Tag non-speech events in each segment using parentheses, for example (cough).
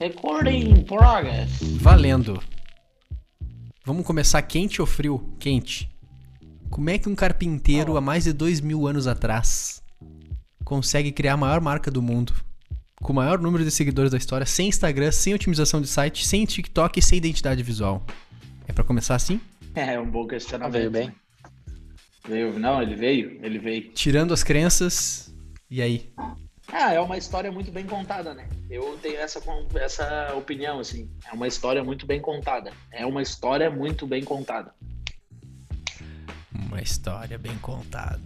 Recording in progress. Valendo. Vamos começar quente ou frio? Quente. Como é que um carpinteiro há mais de dois mil anos atrás consegue criar a maior marca do mundo? Com o maior número de seguidores da história, sem Instagram, sem otimização de site, sem TikTok e sem identidade visual. É pra começar assim? É um bom questionamento. Veio bem. Veio, não, ele veio, ele veio. Tirando as crenças. E aí? Ah, é uma história muito bem contada, né? Eu tenho essa, essa opinião, assim. É uma história muito bem contada. É uma história muito bem contada. Uma história bem contada.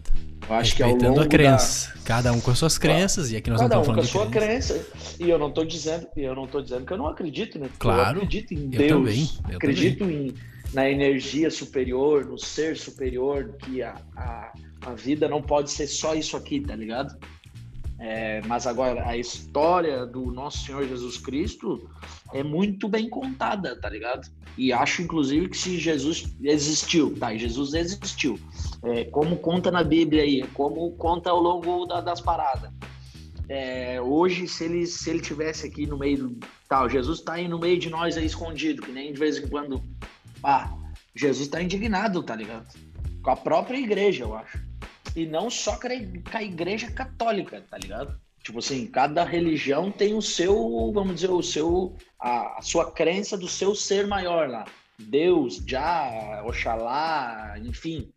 Eu acho que ao longo a crença. da... Cada um com as suas crenças, e aqui nós Cada não um estamos com a falando de sua crença. crença. E eu não tô dizendo, eu não tô dizendo que eu não acredito, né? Claro, Eu acredito em eu Deus. também, eu acredito em, na energia superior, no ser superior, que a, a, a vida não pode ser só isso aqui, tá ligado? É, mas agora, a história do nosso Senhor Jesus Cristo é muito bem contada, tá ligado? E acho, inclusive, que se Jesus existiu, tá? Jesus existiu. É, como conta na Bíblia aí, como conta ao longo da- das paradas. É, hoje, se ele, se ele tivesse aqui no meio do. Tal, Jesus tá aí no meio de nós aí escondido, que nem de vez em quando. Ah, Jesus tá indignado, tá ligado? Com a própria igreja, eu acho. E não só com a igreja católica, tá ligado? Tipo assim, cada religião tem o seu, vamos dizer, o seu, a, a sua crença do seu ser maior lá. Deus, Já, Oxalá, enfim,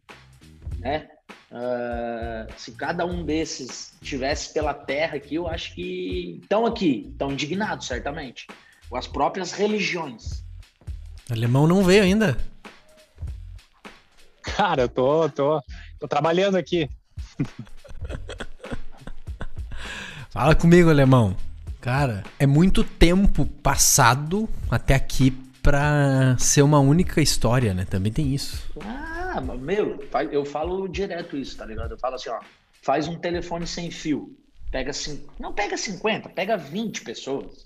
né? Ah, se cada um desses tivesse pela terra aqui, eu acho que estão aqui, estão indignados, certamente. Com as próprias religiões. O alemão não veio ainda. Cara, eu tô, tô, tô trabalhando aqui. (laughs) Fala comigo, alemão. Cara, é muito tempo passado até aqui pra ser uma única história, né? Também tem isso. Ah, meu, eu falo direto isso, tá ligado? Eu falo assim, ó, faz um telefone sem fio. Pega cin- não pega 50, pega 20 pessoas.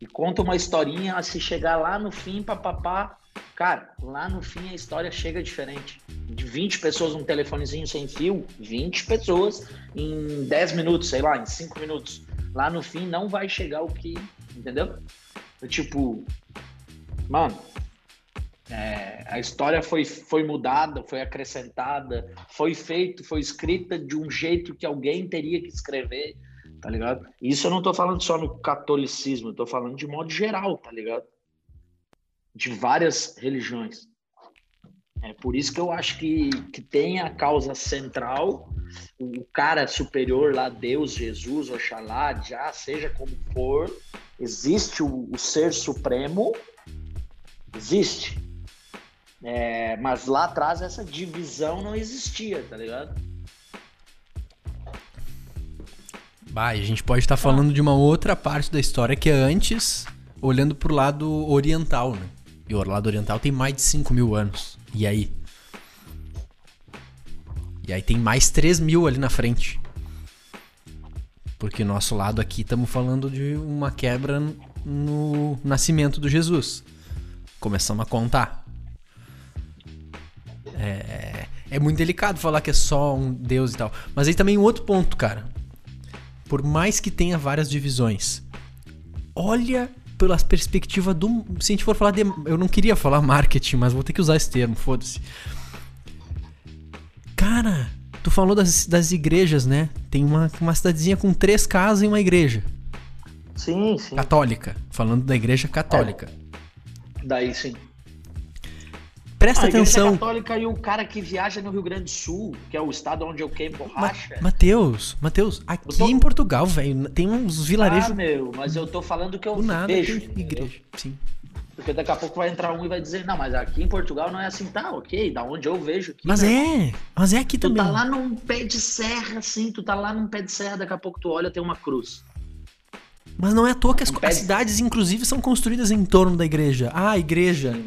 E conta uma historinha, se chegar lá no fim, papapá. Cara, lá no fim a história chega diferente. De 20 pessoas um telefonezinho sem fio, 20 pessoas em 10 minutos, sei lá, em 5 minutos. Lá no fim não vai chegar o que, entendeu? Eu, tipo, mano, é, a história foi, foi mudada, foi acrescentada, foi feito, foi escrita de um jeito que alguém teria que escrever, tá ligado? Isso eu não tô falando só no catolicismo, eu tô falando de modo geral, tá ligado? De várias religiões. É por isso que eu acho que, que tem a causa central, o cara superior lá, Deus, Jesus, Oxalá, já seja como for, existe o, o ser supremo, existe. É, mas lá atrás essa divisão não existia, tá ligado? Bah, a gente pode estar falando de uma outra parte da história que é antes, olhando pro lado oriental, né? E o lado oriental tem mais de 5 mil anos. E aí? E aí tem mais 3 mil ali na frente. Porque nosso lado aqui estamos falando de uma quebra no nascimento do Jesus. Começamos a contar. É, é muito delicado falar que é só um Deus e tal. Mas aí também um outro ponto, cara. Por mais que tenha várias divisões, olha pela perspectiva do. Se a gente for falar de. Eu não queria falar marketing, mas vou ter que usar esse termo, foda-se. Cara, tu falou das, das igrejas, né? Tem uma, uma cidadezinha com três casas e uma igreja. Sim, sim. Católica. Falando da igreja católica. Daí sim. Presta a atenção. católica e o cara que viaja no Rio Grande do Sul, que é o estado onde eu queimo Ma borracha. Mateus, Mateus, aqui tô- em Portugal, velho, tem uns Ah, vilarejos meu, mas eu tô falando que eu do nada vejo. tem igreja. Sim. Porque daqui a pouco vai entrar um e vai dizer, não, mas aqui em Portugal não é assim, tá, ok, da onde eu vejo aqui. Mas né? é, mas é aqui Tu também. tá lá num pé de serra, assim, tu tá lá num pé de serra, daqui a pouco tu olha, tem uma cruz. Mas não é à toa que as, Não as pede. cidades, inclusive, são construídas em torno da igreja. Ah, a igreja.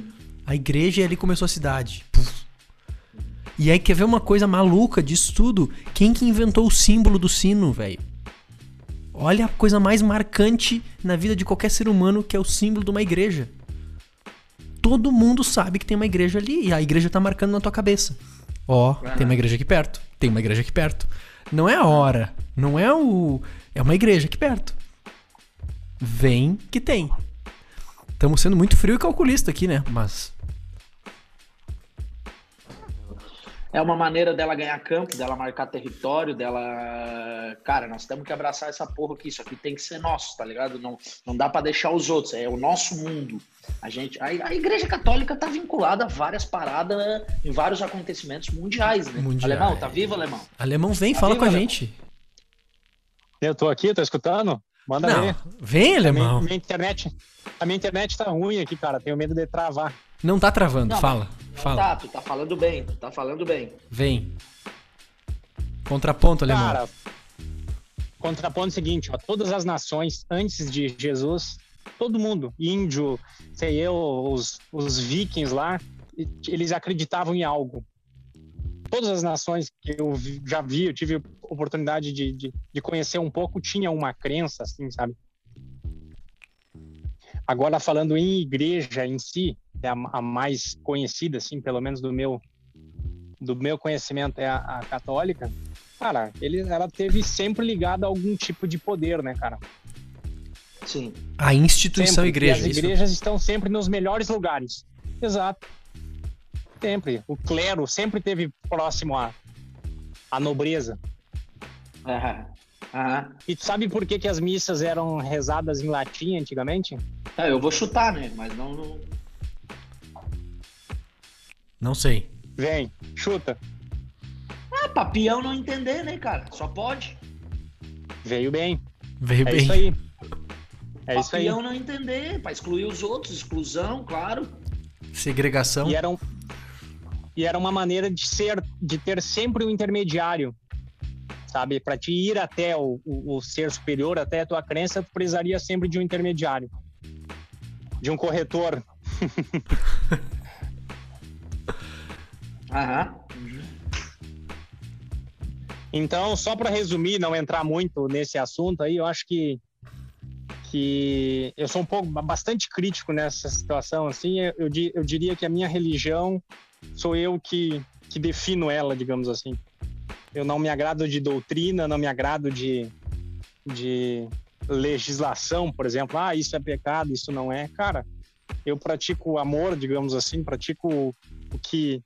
A igreja e ali começou a cidade. Puf. E aí, quer ver uma coisa maluca disso tudo? Quem que inventou o símbolo do sino, velho? Olha a coisa mais marcante na vida de qualquer ser humano, que é o símbolo de uma igreja. Todo mundo sabe que tem uma igreja ali e a igreja tá marcando na tua cabeça. Ó, tem uma igreja aqui perto. Tem uma igreja aqui perto. Não é a hora, não é o. É uma igreja aqui perto. Vem que tem. Estamos sendo muito frio e calculista aqui, né? Mas. É uma maneira dela ganhar campo, dela marcar território, dela. Cara, nós temos que abraçar essa porra aqui. Isso aqui tem que ser nosso, tá ligado? Não, não dá para deixar os outros. É o nosso mundo. A gente, a, a Igreja Católica tá vinculada a várias paradas em vários acontecimentos mundiais, né? Mundiais. Alemão, tá vivo, alemão? Alemão, vem, Tá fala vivo, com a alemão? gente. Eu tô aqui, tô escutando? Manda Não, ver. vem, A minha, alemão. minha internet, a minha internet tá ruim aqui, cara. Tenho medo de travar. Não tá travando, Não, fala. Não Fala. tá, tu tá falando bem, tu tá falando bem. Vem. Contraponto, alemão. Cara, contraponto é o seguinte, ó, todas as nações antes de Jesus, todo mundo, índio, sei eu, os, os vikings lá, eles acreditavam em algo. Todas as nações que eu já vi, eu tive oportunidade de, de, de conhecer um pouco, tinha uma crença, assim, sabe? Agora, falando em igreja em si, é a, a mais conhecida, assim, pelo menos do meu, do meu conhecimento, é a, a católica. Cara, ele, ela teve sempre ligada a algum tipo de poder, né, cara? Sim. A instituição Sempre. igreja. E as isso. igrejas estão sempre nos melhores lugares. Exato. Sempre. O clero sempre teve próximo à, à nobreza. Aham. Aham. E tu sabe por que, que as missas eram rezadas em latim antigamente? É, eu vou chutar, né? Mas não. não... Não sei. Vem, chuta. Ah, papião não entender, né, cara? Só pode. Veio bem. Veio É bem. isso aí. (laughs) É isso aí. papião não entender, pra excluir os outros, exclusão, claro. Segregação. E era, um- e era uma maneira de ser, de ter sempre um intermediário, sabe? Para te ir até o, o, o ser superior, até a tua crença, tu precisaria sempre de um intermediário, de um corretor. (laughs) Aham. Então, só para resumir, não entrar muito nesse assunto aí, eu acho que que eu sou um pouco bastante crítico nessa situação assim, eu, eu di- eu diria que a minha religião sou eu que que defino ela, digamos assim. Eu não me agrado de doutrina, não me agrado de de legislação, por exemplo, ah, isso é pecado, isso não é. Cara, eu pratico amor, digamos assim, pratico o, que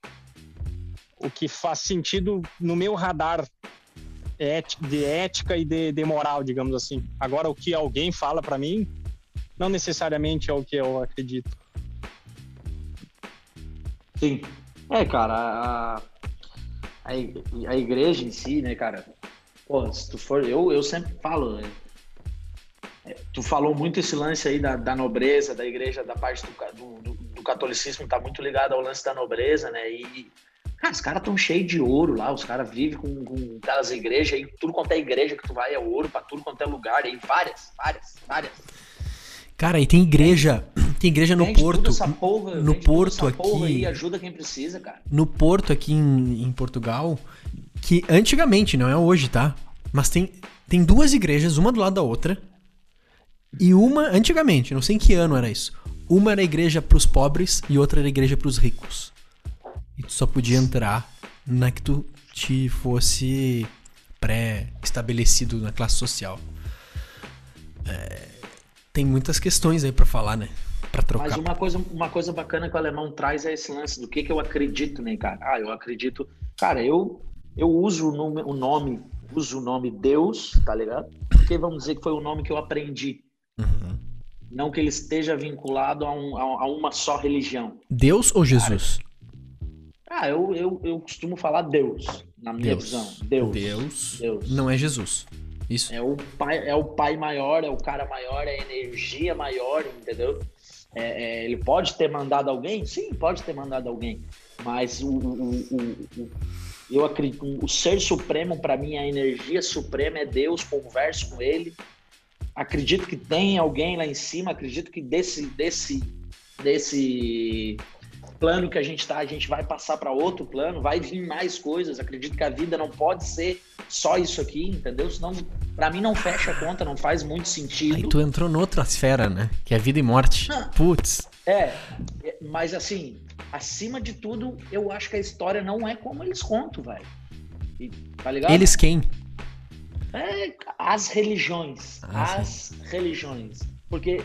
o que faz sentido no meu radar de ética e de, de moral, digamos assim. Agora, o que alguém fala para mim, não necessariamente é o que eu acredito. Sim. É, cara, a, a, a igreja em si, né, cara? Pô, se tu for. Eu, eu sempre falo, né? É, Tu falou muito esse lance aí da, da nobreza, da igreja, da parte do, do- do catolicismo, tá muito ligado ao lance da nobreza, né? E, cara, os caras tão cheios de ouro lá, os caras vivem com, com aquelas igrejas aí, tudo quanto é igreja que tu vai é ouro pra tudo quanto é lugar, aí várias, várias, várias. Cara, e tem igreja. Tem igreja no Vende Porto. porra, no Porto aqui- aí, ajuda quem precisa, cara. no Porto aqui em, em Portugal, que antigamente, não é hoje, tá? Mas tem, tem duas igrejas, uma do lado da outra. E uma, antigamente, não sei em que ano era isso. Uma era igreja pros pobres e outra era igreja pros ricos. E tu só podia entrar na que tu te fosse pré-estabelecido na classe social. É, tem muitas questões aí pra falar, né? Mas uma coisa, uma coisa bacana que o alemão traz é esse lance do que, que eu acredito, né, cara? Ah, eu acredito. Cara, eu, eu uso o nome, uso o nome Deus, tá ligado? Porque vamos dizer que foi o nome que eu aprendi. Uhum. Não que ele esteja vinculado a, um- a- a uma só religião. Deus ou Jesus? Ah, eu, eu, eu costumo falar Deus, na minha Deus. visão. Deus. Deus. Deus. Não é Jesus. Isso. É o pai, é o pai maior, é o cara maior, é a energia maior, entendeu? É, é, ele pode ter mandado alguém? Sim, pode ter mandado alguém. Mas o, o, o- o- eu acredito, o ser supremo para mim, a energia suprema é Deus. Converso com Ele. Acredito que tem alguém lá em cima. Acredito que desse desse desse plano que a gente está, a gente vai passar para outro plano. Vai vir mais coisas. Acredito que a vida não pode ser só isso aqui, entendeu? Senão, para mim, não fecha a conta, não faz muito sentido. Aí tu entrou noutra esfera, né? Que é vida e morte. Ah. Putz. É, é, mas assim, acima de tudo, eu acho que a história não é como eles contam, velho. Tá ligado? Eles quem? É, as religiões. Ah, as religiões. Porque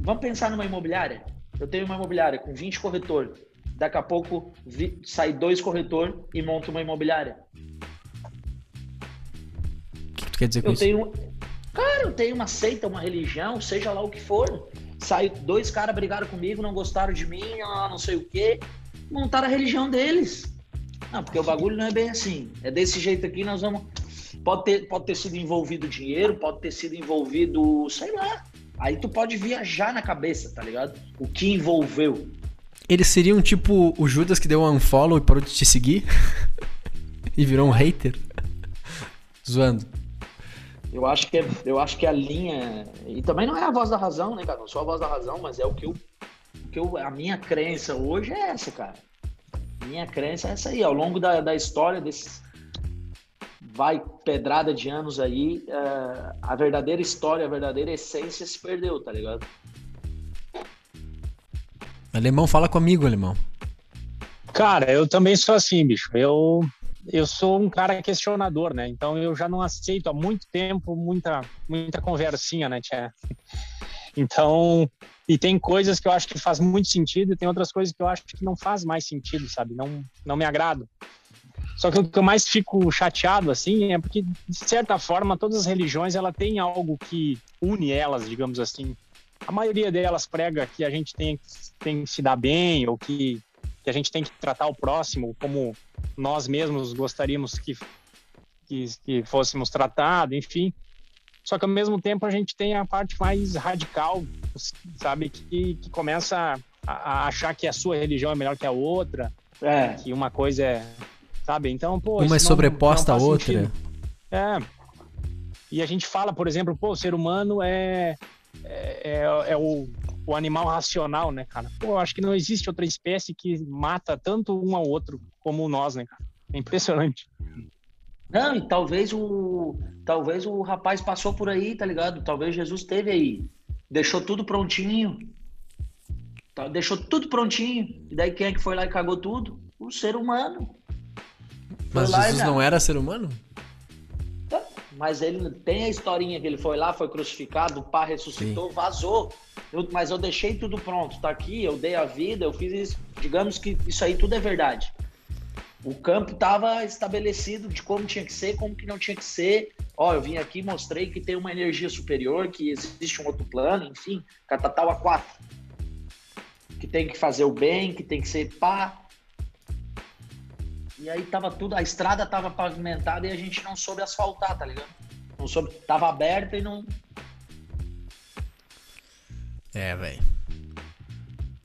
vamos pensar numa imobiliária. Eu tenho uma imobiliária com 20 corretor. Daqui a pouco vi, sai dois corretor e monta uma imobiliária. O que tu quer dizer com Eu isso? tenho. Cara, eu tenho uma seita, uma religião, seja lá o que for. Sai dois caras brigaram comigo, não gostaram de mim, não sei o quê. Montaram a religião deles. Não, porque o bagulho não é bem assim. É desse jeito aqui, nós vamos. Pode ter, pode ter sido envolvido dinheiro, pode ter sido envolvido, sei lá. Aí tu pode viajar na cabeça, tá ligado? O que envolveu. Eles seriam tipo o Judas que deu um unfollow e parou de te seguir? (laughs) e virou um hater? Zoando. Eu acho que é, eu acho que a linha e também não é a voz da razão, né, cara? Não sou a voz da razão, mas é o que eu, o que eu a minha crença hoje é essa, cara. Minha crença é essa aí. Ao longo da, da história desses vai pedrada de anos aí, eh, a verdadeira história, a verdadeira essência se perdeu, tá ligado? Alemão, fala comigo, alemão. Cara, eu também sou assim, bicho. Eu, eu sou um cara questionador, né? Então eu já não aceito há muito tempo muita, muita conversinha, né, Tia? (laughs) Então, e tem coisas que eu acho que faz muito sentido e tem outras coisas que eu acho que não faz mais sentido, sabe? Não, não me agrado. Só que o que eu mais fico chateado, assim, é porque, de certa forma, todas as religiões, ela tem algo que une elas, digamos assim. A maioria delas prega que a gente tem, tem que se dar bem ou que, que a gente tem que tratar o próximo como nós mesmos gostaríamos que, que, que fôssemos tratados, enfim. Só que ao mesmo tempo a gente tem a parte mais radical, sabe, que, que começa a, a achar que a sua religião é melhor que a outra, É. que uma coisa é, sabe? Então, pô, Uma é sobreposta à outra. sentido. É. E a gente fala, por exemplo, pô, o ser humano é é, é, é o, o animal racional, né, cara? Pô, eu acho que não existe outra espécie que mata tanto um ao outro como nós, né, cara? É impressionante. Não, e talvez o talvez o rapaz passou por aí, tá ligado? Talvez Jesus teve aí, deixou tudo prontinho, Tá, deixou tudo prontinho. E daí quem é que foi lá e cagou tudo? O ser humano. Foi Mas lá e Jesus já- não era ser humano? Mas ele tem a historinha que ele foi lá, foi crucificado, o pá ressuscitou, vazou. Eu- mas eu deixei tudo pronto, tá aqui, eu dei a vida, eu fiz isso. Digamos que isso aí tudo é verdade. O campo estava estabelecido de como tinha que ser, como que não tinha que ser. Ó, eu vim aqui, mostrei que tem uma energia superior, que existe um outro plano, enfim, catatal a quatro. Que tem que fazer o bem, que tem que ser pá. E aí tava tudo, a estrada tava pavimentada e a gente não soube asfaltar, tá ligado? Não soube, tava aberta e não. É, velho.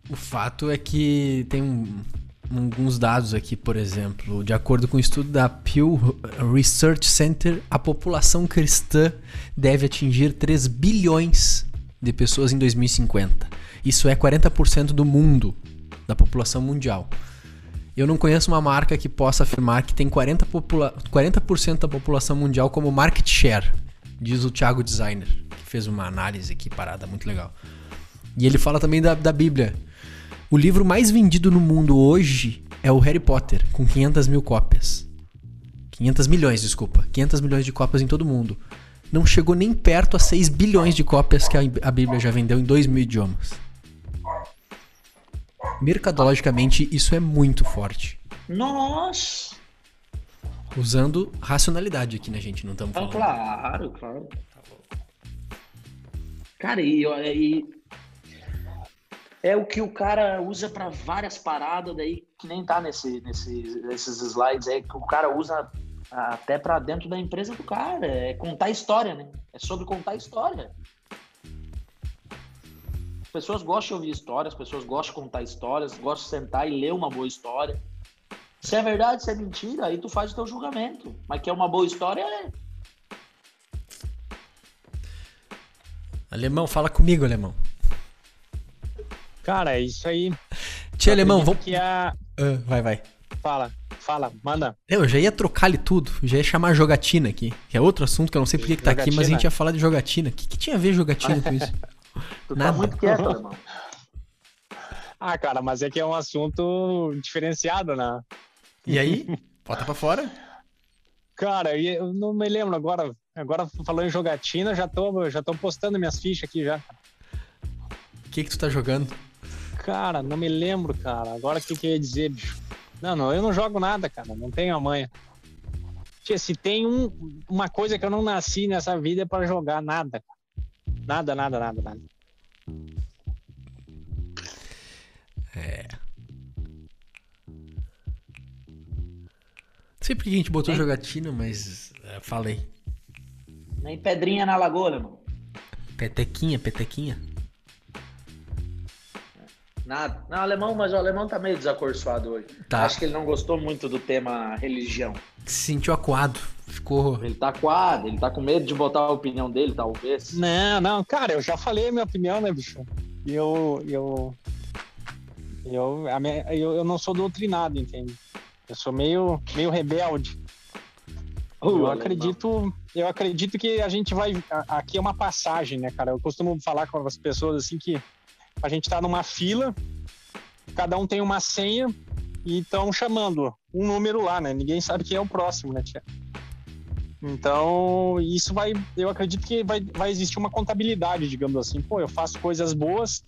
O fato é que tem um- alguns dados aqui, por exemplo. De acordo com o estudo da Pew Research Center, a população cristã deve atingir 3 bilhões de pessoas em 2050. Isso é 40% do mundo, da população mundial. Eu não conheço uma marca que possa afirmar que tem 40%, popula 40 da população mundial como market share, diz o Thiago Designer, que fez uma análise aqui parada muito legal. E ele fala também da, da Bíblia. O livro mais vendido no mundo hoje é o Harry Potter, com 500 mil cópias. 500 milhões, desculpa. 500 milhões de cópias em todo o mundo. Não chegou nem perto a 6 bilhões de cópias que a, a Bíblia já vendeu em 2 mil idiomas. Mercadologicamente, isso é muito forte. Nossa! Usando racionalidade aqui, né, gente? Não estamos Ah, falando. claro, claro. Cara, e, e é o que o cara usa para várias paradas daí que nem tá nesse, nesse, nesses slides aí que o cara usa até para dentro da empresa do cara. É contar história, né? É sobre contar história. As pessoas gostam de ouvir histórias, as pessoas gostam de contar histórias, gostam de sentar e ler uma boa história. Se é verdade, se é mentira, aí tu faz o teu julgamento. Mas que é uma boa história, é. Alemão, fala comigo, alemão. Cara, é isso aí. Tia, Eu alemão, vamos. Que a... Ah, vai, vai. Fala, fala, manda. Eu já ia trocar ali tudo, já ia chamar jogatina aqui, que é outro assunto que eu não sei por que que tá aqui, mas a gente ia falar de jogatina. O que, que tinha a ver jogatina com isso? (laughs) Tu Nada. tá muito quieto, irmão. Ah, cara, mas é que é um assunto diferenciado, né? E aí? Bota pra fora? Cara, eu não me lembro agora. Agora falando em jogatina, já tô, já tô postando minhas fichas aqui já. que que tu tá jogando? Cara, não me lembro, cara. Agora o que, que eu ia dizer, bicho? Não, não, eu não jogo nada, cara. Não tenho a manha. Tia, se tem um, uma coisa que eu não nasci nessa vida é pra jogar, nada. Nada, nada, nada, nada. É. Não sei por que a gente botou Nem- jogatina, mas é, falei. Nem pedrinha na lagoa, mano. Petequinha, petequinha. Nada. Não, alemão, mas o alemão tá meio desacorçoado hoje. Tá. Acho que ele não gostou muito do tema religião. Se sentiu acuado. Ficou. Ele tá coado, ele tá com medo de botar a opinião dele, talvez. Não, não, cara, eu já falei a minha opinião, né, bicho? E Eu, eu, eu, a minha- eu, eu não sou doutrinado, entende? Eu sou meio, meio rebelde. Ô, eu alemão. acredito, eu acredito que a gente vai. a- Aqui é uma passagem, né, cara? Eu costumo falar com as pessoas assim que a gente tá numa fila, cada um tem uma senha e estão chamando um número lá, né? Ninguém sabe quem é o próximo, né, tia? Então, isso vai. Eu acredito que vai, vai existir uma contabilidade, digamos assim. Pô, eu faço coisas boas,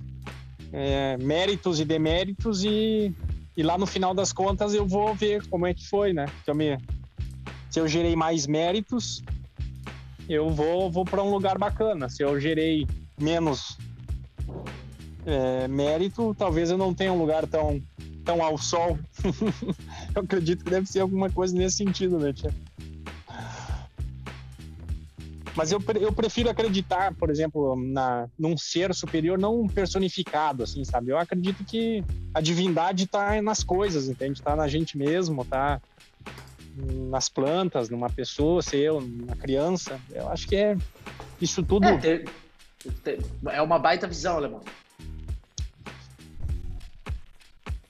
é, méritos e deméritos, e, e lá no final das contas eu vou ver como é que foi, né? Se eu, me, se eu gerei mais méritos, eu vou, vou para um lugar bacana. Se eu gerei menos é, mérito, talvez eu não tenha um lugar tão, tão ao sol. (laughs) eu acredito que deve ser alguma coisa nesse sentido, né, tia? Mas eu, pre- eu prefiro acreditar, por exemplo, na, num ser superior não personificado, assim, sabe? Eu acredito que a divindade está nas coisas, entende? Está na gente mesmo, tá nas plantas, numa pessoa, ser eu, numa criança. Eu acho que é isso tudo. É, ter- ter- é uma baita visão, alemão.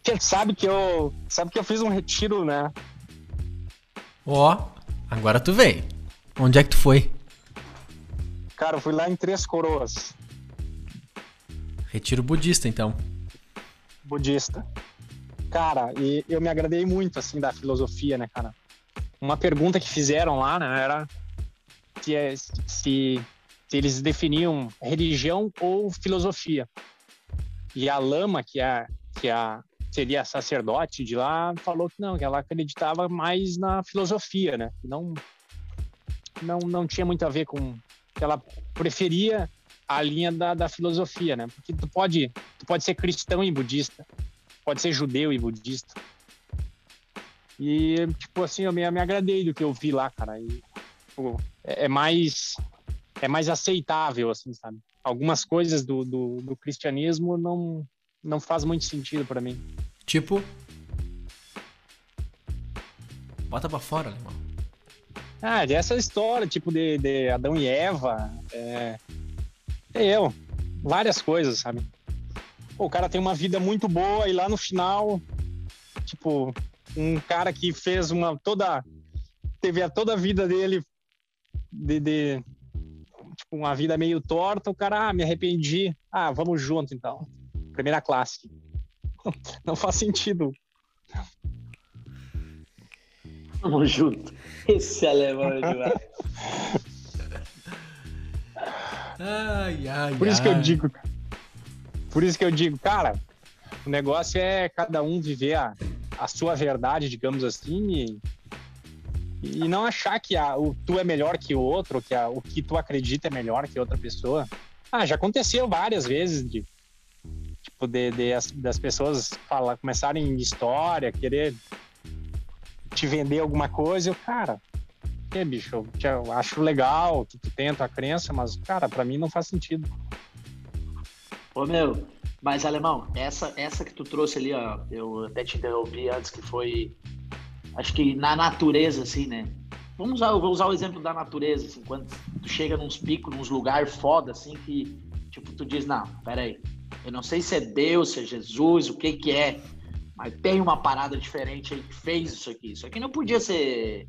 Você sabe que eu sabe que eu fiz um retiro, né? Ó, agora tu veio. Onde é que tu foi? Cara, eu fui lá em Três Coroas, Retiro budista, então. budista. Cara, e eu me agradei muito, assim, da filosofia, né, cara? Uma pergunta que fizeram lá, né, era se, é- se, se eles definiam religião ou filosofia. E a lama, que, é, que é, seria sacerdote de lá, falou que não, que ela acreditava mais na filosofia, né? Não, não, não tinha muito a ver com... que ela preferia a linha da, da filosofia, né? Porque tu pode, tu pode ser cristão e budista, pode ser judeu e budista. E, tipo assim, eu me, me agradei do que eu vi lá, cara. E, tipo, é, é mais é mais aceitável, assim, sabe? Algumas coisas do, do, do cristianismo não, não faz muito sentido para mim. Tipo. Bota pra fora, alemão. Ah, dessa história, tipo, de, de Adão e Eva, é, é eu, várias coisas, sabe? O cara tem uma vida muito boa e lá no final, tipo, um cara que fez uma toda, teve a toda a vida dele de, de tipo, uma vida meio torta, o cara, ah, me arrependi, ah, vamos junto então, primeira classe. (laughs) Não faz sentido. Tamo junto. Esse alemão é demais. Ai, ai, Por isso que eu ai. digo, por isso que eu digo, cara, o negócio é cada um viver a, a sua verdade, digamos assim, e, e não achar que a, o tu é melhor que o outro, que a, o que tu acredita é melhor que outra pessoa. Ah, já aconteceu várias vezes de tipo de, de as- das pessoas falar, começarem história, querer te vender alguma coisa, eu, cara, que bicho, eu, eu acho legal que tu tenha a tua crença, mas cara, pra mim não faz sentido. Ô, meu, mas, Alemão, essa, essa que tu trouxe ali, ó, eu até te interrompi antes, que foi, acho que na natureza, assim, né? Vamos usar, eu vou usar o exemplo da natureza, assim, quando tu chega nos picos, nos lugares foda, assim, que, tipo, tu diz, não, peraí, eu não sei se é Deus, se é Jesus, o que que é, mas tem uma parada diferente aí que fez isso aqui. Isso aqui não podia ser,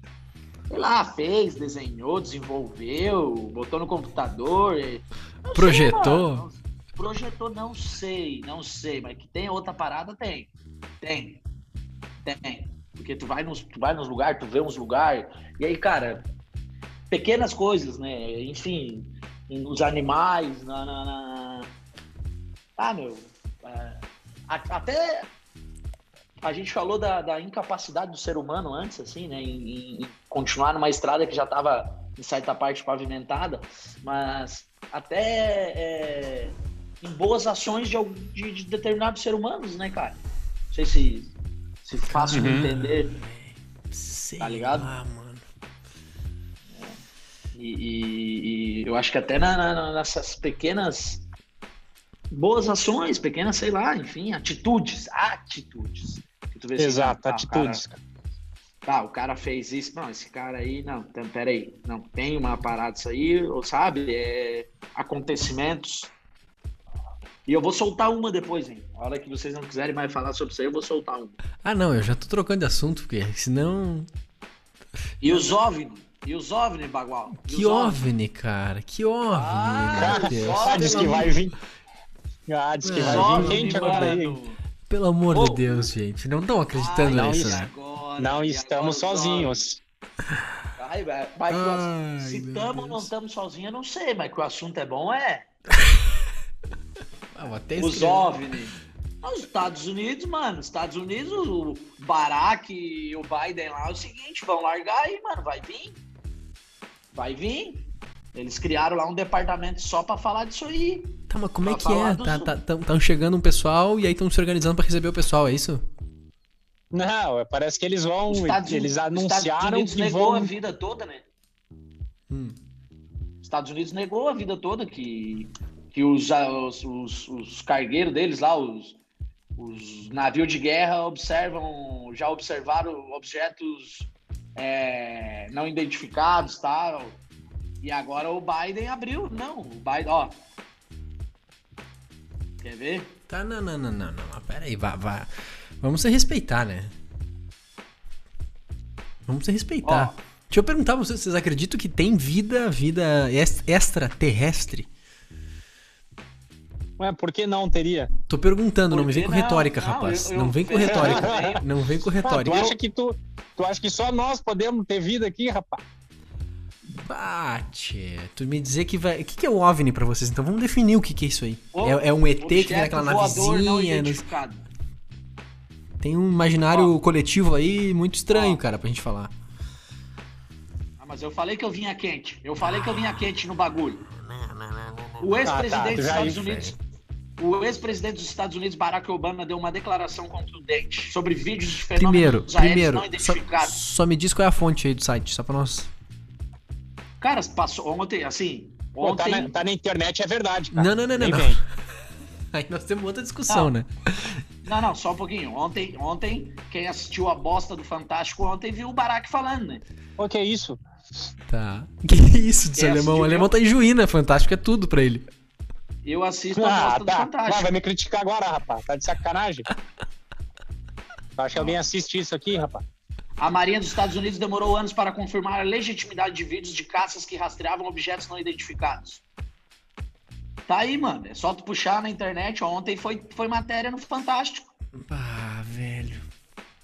sei lá, fez, desenhou, desenvolveu, botou no computador, e- não sei, Projetou. mano. Projetou, não sei, não sei, mas que tem outra parada, tem. Tem. Tem. Porque tu vai nos, tu vai nos lugares, tu vê uns lugares, e aí, cara, pequenas coisas, né? Enfim, nos animais, na, na- na- Ah, meu. é, até a gente falou da, da incapacidade do ser humano antes, assim, né? Em, em continuar numa estrada que já estava em certa parte pavimentada, mas até é, em boas ações de, de, de determinados seres humanos, né, cara? Não sei se, se fácil de Uhum. entender. Sei Tá ligado? lá, mano. E, e- e eu acho que até na- na- nessas pequenas boas ações, pequenas, sei lá, enfim, atitudes, atitudes. Que tu vê assim, Exato, o atitudes. cara- tá, o cara fez isso, não, esse cara aí, não, então, peraí, não, tem uma parada isso aí, ou sabe, é, acontecimentos. E eu vou soltar uma depois, hein? A hora que vocês não quiserem mais falar sobre isso aí, eu vou soltar uma. Ah, não, eu já tô trocando de assunto, porque senão. E os OVNI, e os OVNI, Bagual. e Que OVNI, cara. Que OVNI, Ah, meu Deus. só Ah, diz que vai vir. Ah, diz que vai vir OVNI, gente agora aí. Pelo amor Ô. de Deus, gente. Não estão acreditando Ai, nisso, isso. né? agora, Não estamos sozinhos. Ai, velho, mas Ai, se estamos ou não estamos sozinhos, eu não sei, mas que o assunto é bom, é. (laughs) Ah, Os escrever. OVNI. Os Estados Unidos, mano, os Estados Unidos, o Barack e o Biden lá é o seguinte, vão largar aí, mano, vai vir. Vai vir. Eles criaram lá um departamento só pra falar disso aí. Tá, mas como é que é? Tá, tá, tão, tão chegando um pessoal e aí estão se organizando pra receber o pessoal, é isso? Não, parece que eles vão. Os Estados, Eles os Estados anunciaram Unidos que negou a vão. vida toda, né? Hum. Os Estados Unidos negou a vida toda que, que os, ah, os, os, os cargueiros deles lá, os, os navios de guerra observam, já observaram objetos é, não identificados tal. E agora o Biden abriu. Não, o Biden, ó. Quer ver? Tá, não, não, não, não, não. Pera aí, vá, vá. Vamos se respeitar, né? Vamos se respeitar. Ó. Deixa eu perguntar pra vocês, vocês acreditam que tem vida, vida ex- extraterrestre? Ué, por que não teria? Tô perguntando, não me vem com retórica, Não, rapaz. eu- eu- não vem com retórica. (laughs) Não vem com Ah, tu retórica. acha que tu, tu acha que só nós podemos ter vida aqui, rapaz? Bate. Tu me dizer que vai. O que, que é o OVNI pra vocês? Então vamos definir o que, que é isso aí. O- É, é um ET que vem naquela navezinha. Tem um imaginário coletivo aí muito estranho, Ó. cara, pra gente falar. Ah, mas eu falei que eu vinha quente. Eu falei que eu vinha quente no bagulho. O Ah, ex-presidente tá, dos Estados Unidos. O ex-presidente dos Estados Unidos, Barack Obama, deu uma declaração contundente sobre vídeos de fenômenos Primeiro, aéreos primeiro, não só, identificados. só me diz qual é a fonte aí do site, só pra nós. Cara, passou ontem, assim, Pô, tá, ontem... na, tá na internet, é verdade, cara. Não, não, não, não, Nem não. vem. (laughs) Aí nós temos outra discussão, Não. né? Não, não, só um pouquinho. Ontem, ontem, quem assistiu a bosta do Fantástico ontem viu o Barack falando, né? O que é isso? Tá. (laughs) Que isso, desse Quem alemão? O alemão tá em Juína, fantástico é tudo pra ele. Eu assisto a Ah, bosta do tá. Vai, Fantástico. vai me criticar agora, rapaz. Tá de sacanagem? (laughs) Tu acha que alguém assiste isso aqui, rapaz? A Marinha dos Estados Unidos demorou anos para confirmar a legitimidade de vídeos de caças que rastreavam objetos não identificados. Tá aí, mano. É só tu puxar na internet. Ontem foi, foi matéria no Fantástico. Ah, velho.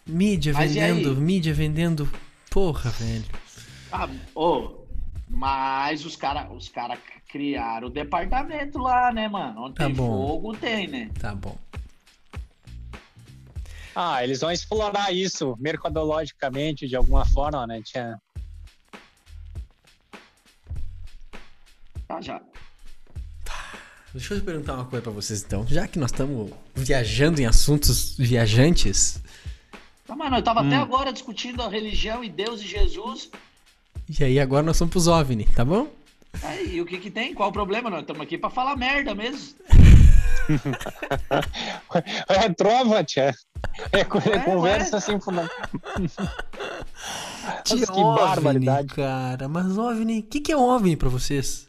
Mídia Mas vendendo, mídia vendendo. Porra, velho. Ah, ô, mas os caras os cara criaram o departamento lá, né, mano? Onde Tá tem bom. fogo, tem, né? Tá bom. Ah, eles vão explorar isso mercadologicamente de alguma forma, né? Tinha... Tá já. Deixa eu perguntar uma coisa pra vocês então. Já que nós estamos viajando em assuntos viajantes, Tá, mano, eu tava Hum. até agora discutindo a religião e Deus e Jesus. e aí agora nós somos pros OVNI, tá bom? Aí, e o que que tem? Qual o problema? Nós estamos aqui pra falar merda mesmo. (laughs) (laughs) É trova, tia. É, co- é Ué, conversa ué. assim fundamental. (laughs) Que, que barbaridade. cara. Mas OVNI, o que, que é OVNI pra vocês?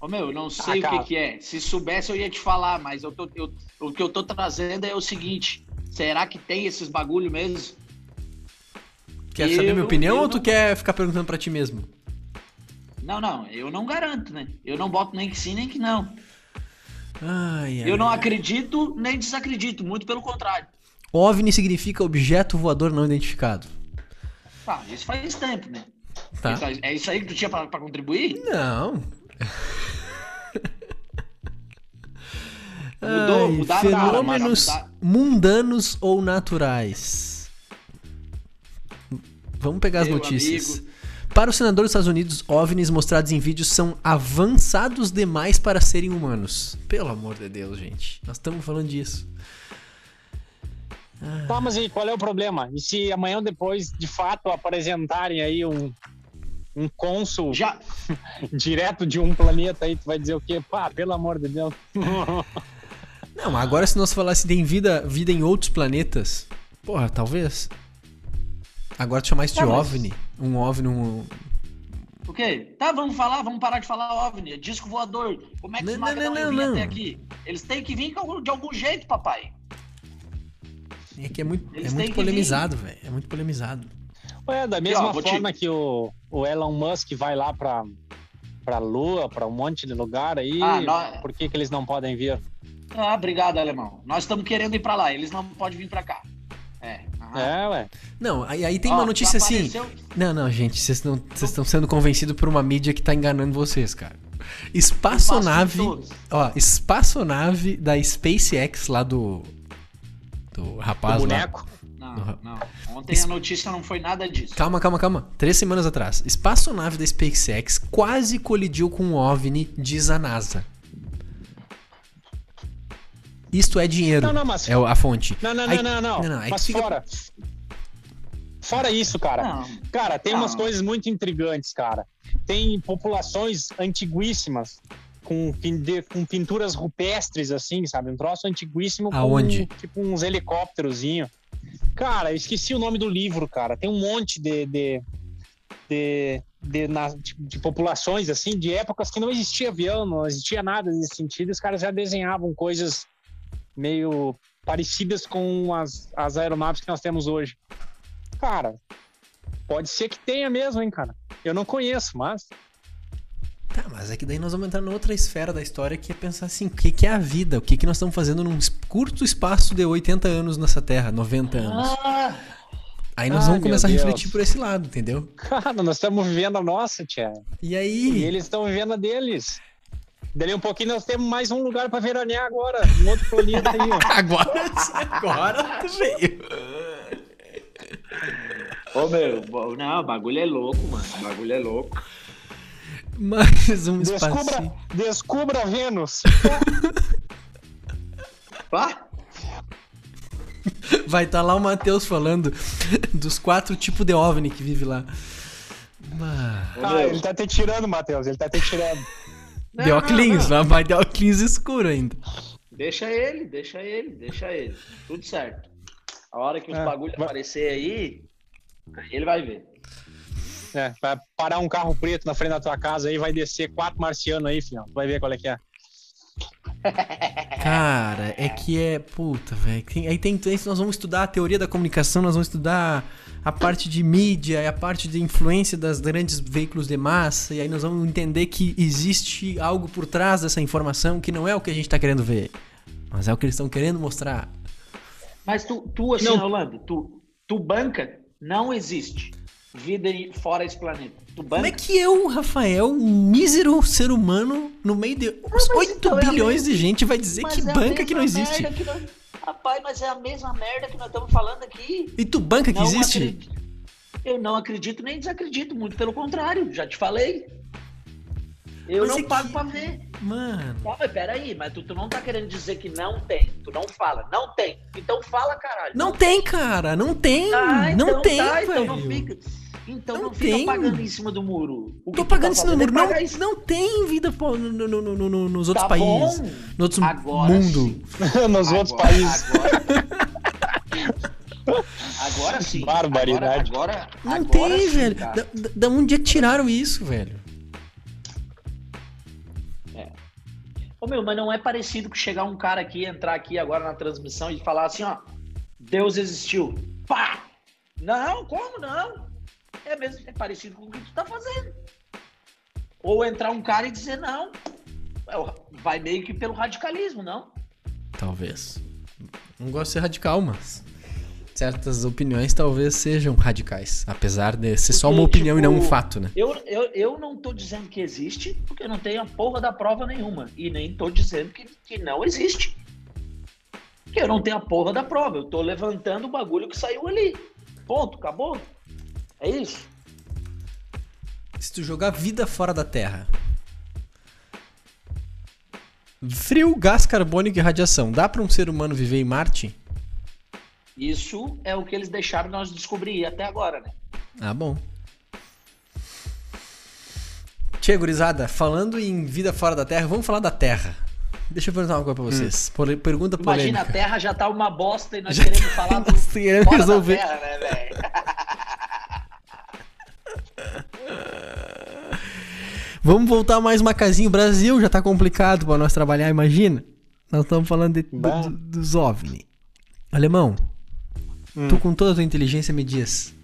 Ô, meu, eu não sei Ah, o que, que é. Se soubesse, eu ia te falar, mas eu tô, eu- o que eu tô trazendo é o seguinte: será que tem esses bagulho mesmo? Quer saber Eu- minha opinião ou tu não- quer ficar perguntando pra ti mesmo? Não, não, eu não garanto, né? Eu não boto nem que sim, nem que não. Ai, ai, Eu não acredito nem desacredito, muito pelo contrário. OVNI significa objeto voador não identificado. Tá, isso faz tempo, né? Tá? Isso é isso aí que tu tinha pra, pra contribuir? Não. (laughs) Ai, mudar fenômenos nada, mundanos ou naturais? Vamos pegar as Meu notícias. amigo. Para o senador dos Estados Unidos, OVNIs mostrados em vídeos são avançados demais para serem humanos. Pelo amor de Deus, gente. Nós estamos falando disso. Tá, mas e qual é o problema? E se amanhã ou depois, de fato, apresentarem aí um, um cônsul Já, (laughs) direto de um planeta aí, tu vai dizer o quê? Pá, pelo amor de Deus. (laughs) Não, mas agora se nós falasse tem vida, vida em outros planetas, porra, talvez. Agora tu chamar isso de Tá, mas- OVNI, um OVNI, um... o quê? Tá, vamos falar, vamos parar de falar OVNI, é disco voador. Como é que Não, os não, magrão não, não. até aqui? Eles têm que vir de algum jeito, papai. É que é muito, Eles é muito polemizado, velho. É muito polemizado. Ué, da mesma ó, vou te- forma que o, o Elon Musk vai lá pra, pra Lua, pra um monte de lugar aí, Ah, por que, que eles não podem vir? Ah, obrigado, alemão. Nós estamos querendo ir pra lá, eles não podem vir pra cá. É. É, ué. Não, aí, aí tem Ó, uma notícia assim. Não, não, gente, vocês não- estão sendo convencidos por uma mídia que tá enganando vocês, cara. Espaçonave, ó, espaçonave da SpaceX lá do do rapaz o lá. boneco. Não, Uhum. não. Ontem a notícia não foi nada disso. Calma, calma, calma. Três semanas atrás, espaçonave da SpaceX quase colidiu com um OVNI, diz a NASA. Isto é dinheiro. Não, não, mas- É a fonte. Não, não, Aí- não, não, não. não, não, aí Mas fica- fora. Fora isso, cara. Não. Cara, tem umas coisas muito intrigantes, cara. Tem populações antiguíssimas com, com pinturas rupestres, assim, sabe? Um troço antiguíssimo Aonde? com tipo uns helicópterozinhos. Cara, eu esqueci o nome do livro, cara. Tem um monte de. de, de, de, na- de- de populações, assim, de épocas que não existia avião, não existia nada nesse sentido. e Os caras já desenhavam coisas meio parecidas com as, as aeronaves que nós temos hoje. Cara, pode ser que tenha mesmo, hein, cara. Eu não conheço, mas. Tá, mas é que daí nós vamos entrar noutra esfera da história que é pensar assim, o que, que é a vida? O que, que nós estamos fazendo num curto espaço de 80 anos nessa Terra, 90 anos. Ah, Aí nós ai, vamos começar a refletir Deus. por esse lado, entendeu? (laughs) Cara, nós estamos vivendo a nossa, tia. E E aí? eles estão vivendo a deles. Dali um pouquinho nós temos mais um lugar pra veranear agora. Um outro planeta aí, ó. Agora, agora veio. Ô, meu, não, o bagulho é louco, mano. O bagulho é louco. Mais um Descubra, espacinho. descubra Vênus. Ah, Vai estar lá o Matheus falando dos quatro tipos de OVNI que vive lá. Ah, ele tá te tirando, Matheus. Ele tá te tirando. Não, De não, óculos, não. vai de óculos escuro ainda. Deixa ele, deixa ele, deixa ele. Tudo certo. A hora que os É, bagulhos vai- aparecer aí, aí ele vai ver. É, vai parar um carro preto na frente da tua casa aí, vai descer quatro marcianos aí, filhão. Vai ver qual é que é. (laughs) Cara, é que é. Puta, velho. Aí tem. tem- Nós vamos estudar a teoria da comunicação, nós vamos estudar a parte de mídia e a parte de influência das grandes veículos de massa. E aí nós vamos entender que existe algo por trás dessa informação que não é o que a gente tá querendo ver. Mas é o que eles estão querendo mostrar. Mas tu, tu assim, Não. Rolando, tu, tu banca, não existe vida fora esse planeta. Tu banca. Como é que eu, Rafael, um mísero ser humano, no meio de mas 8 então é bilhões mesma- de gente, vai dizer Mas que é banca que não existe? que nós- Rapaz, mas é a mesma merda que nós estamos falando aqui. E tu banca que Não existe? acredito. Eu não acredito nem desacredito, muito pelo contrário, já te falei. Eu Mas não é que- pago pra ver. Mano. Não, mas peraí, mas tu, tu não tá querendo dizer que não tem. Tu não fala, não tem. Então fala, caralho. Não tem, cara, não tem. Ah, não então tem, tá, velho. então não fica. Então Não não, fica tem. pagando em cima do muro. O que Tô tu pagando tá no fazendo muro. é Não, pagar isso. não tem vida pô, no, no- no- no- no- nos outros Tá países. bom. No outros Agora mundo. (laughs) Nos outros Agora- países. Agora, agora sim. Barbaridade. Agora, agora, Não agora tem, sim, velho. da- da onde é que tiraram isso, velho? Ô meu, mas não é parecido com chegar um cara aqui, entrar aqui agora na transmissão e falar assim, ó, Deus existiu. Pá! Não, como não? É mesmo, é parecido com o que tu tá fazendo. Ou entrar um cara e dizer não. É Vai meio que pelo radicalismo, não? Talvez. Não gosto de ser radical, mas. Certas opiniões talvez sejam radicais. Apesar de ser só Porque, uma opinião e não um tipo, fato, né? Eu, eu, eu não tô dizendo que existe, porque eu não tenho a porra da prova nenhuma. E nem tô dizendo que, que não existe. Porque eu não tenho a porra da prova. Eu tô levantando o bagulho que saiu ali. Ponto, acabou. É isso. Se tu jogar vida fora da Terra. Frio, gás carbônico e radiação. Dá para um ser humano viver em Marte? Isso é o que eles deixaram nós descobrir até agora, né? Ah, bom. Tia gurizada, falando em vida fora da Terra, vamos falar da Terra. Deixa eu perguntar uma coisa pra vocês. Hum. Pergunta polêmica. Imagina, a Terra já tá uma bosta e nós já queremos tá falar do fora resolver. da Terra, né, velho? (laughs) Vamos voltar mais uma casinha. O Brasil já tá complicado para nós trabalhar, imagina. Nós estamos falando de, do, dos OVNI. Alemão, hum. tu com toda a tua inteligência me diz.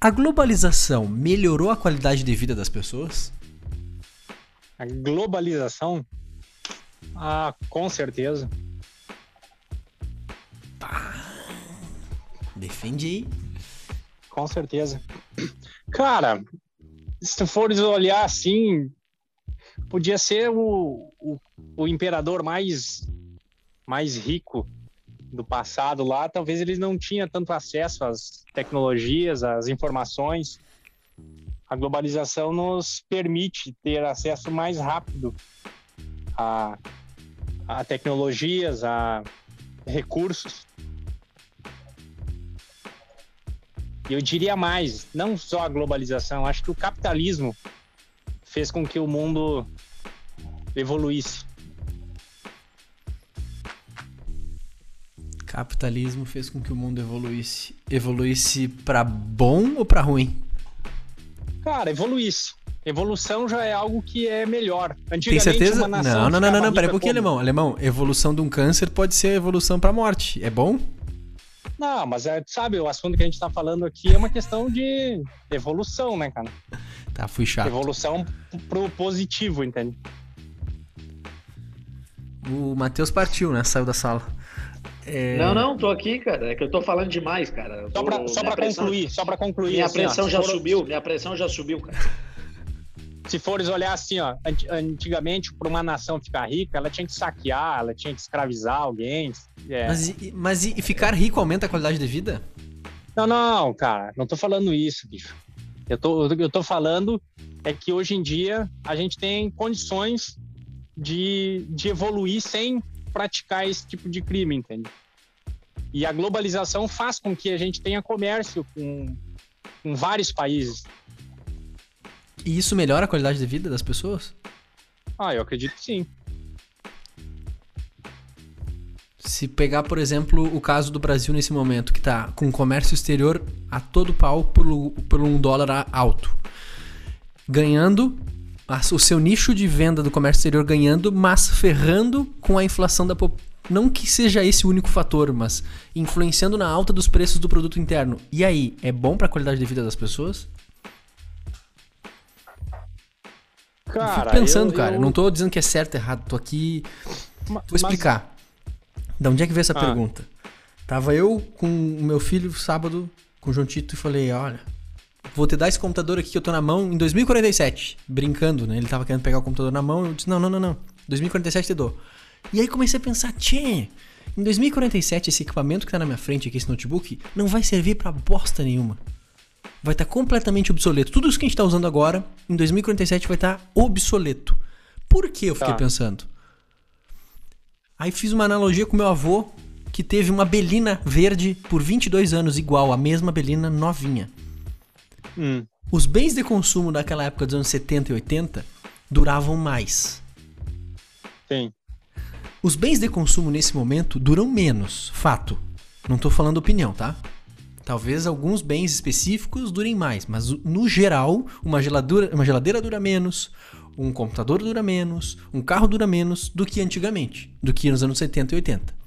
A globalização melhorou a qualidade de vida das pessoas? A globalização? Ah, com certeza. Tá. Defende aí. Com certeza. Cara, se tu fores olhar assim, podia ser o, o, o, imperador mais, mais rico do passado lá. Talvez ele não tinha tanto acesso às tecnologias, às informações. A globalização nos permite ter acesso mais rápido a, a tecnologias, a recursos. Eu diria mais, não só a globalização, acho que o capitalismo fez com que o mundo evoluísse. Capitalismo fez com que o mundo evoluísse. Evoluísse para bom ou para ruim? Cara, evoluísse. Evolução já é algo que é melhor. Tem certeza? não, não, não, não, não, peraí um pouquinho, alemão. Alemão, evolução de um câncer pode ser evolução para morte. É bom? Não, mas é, sabe, o assunto que a gente tá falando aqui é uma questão de evolução, né, cara? (laughs) Tá, fui chato. Evolução pro positivo, entende? O Matheus partiu, né? Saiu da sala. É... Não, não, tô aqui, cara. É que eu tô falando demais, cara. Tô... Só pra, só pra pressão... concluir, só pra concluir. Minha assim, pressão ó, já for... subiu, minha pressão já subiu, cara (laughs) se fores olhar assim, ó, antigamente, para uma nação ficar rica, ela tinha que saquear, ela tinha que escravizar alguém. É. Mas, mas e ficar rico aumenta a qualidade de vida? Não, não, cara, não tô falando isso, bicho. Eu tô, eu tô falando é que hoje em dia a gente tem condições de, de evoluir sem praticar esse tipo de crime, entende? E a globalização faz com que a gente tenha comércio com, com vários países. E isso melhora a qualidade de vida das pessoas? Ah, eu acredito que sim. Se pegar, por exemplo, o caso do Brasil nesse momento, que está com comércio exterior a todo pau por, por um dólar alto, ganhando o seu nicho de venda do comércio exterior ganhando, mas ferrando com a inflação da população. Não que seja esse o único fator, mas influenciando na alta dos preços do produto interno. E aí, é bom para a qualidade de vida das pessoas? Cara, Fico pensando, eu, cara. Eu... Não tô dizendo que é certo ou errado. Tô aqui. Mas, Vou explicar. Mas... De onde é que veio essa ah. pergunta? Tava eu com o meu filho sábado, com o João Tito, e falei: olha, vou te dar esse computador aqui que eu tô na mão em 2047. Brincando, né? Ele tava querendo pegar o computador na mão. Eu disse: não, não, não, não. 2047 te dou. E aí comecei a pensar: tchê. Em 2047, esse equipamento que tá na minha frente aqui, esse notebook, não vai servir para bosta nenhuma vai estar tá completamente obsoleto. Tudo isso que a gente está usando agora, em 2047, vai estar tá obsoleto. Por que eu fiquei tá. pensando? Aí fiz uma analogia com meu avô, que teve uma belina verde por 22 anos, igual, a mesma belina novinha. Hum. Os bens de consumo daquela época dos anos 70 e 80 duravam mais. Sim. Os bens de consumo nesse momento duram menos, fato. Não estou falando opinião, tá? Talvez alguns bens específicos durem mais, mas no geral, uma geladeira, uma geladeira dura menos, um computador dura menos, um carro dura menos do que antigamente, do que nos anos 70 e 80.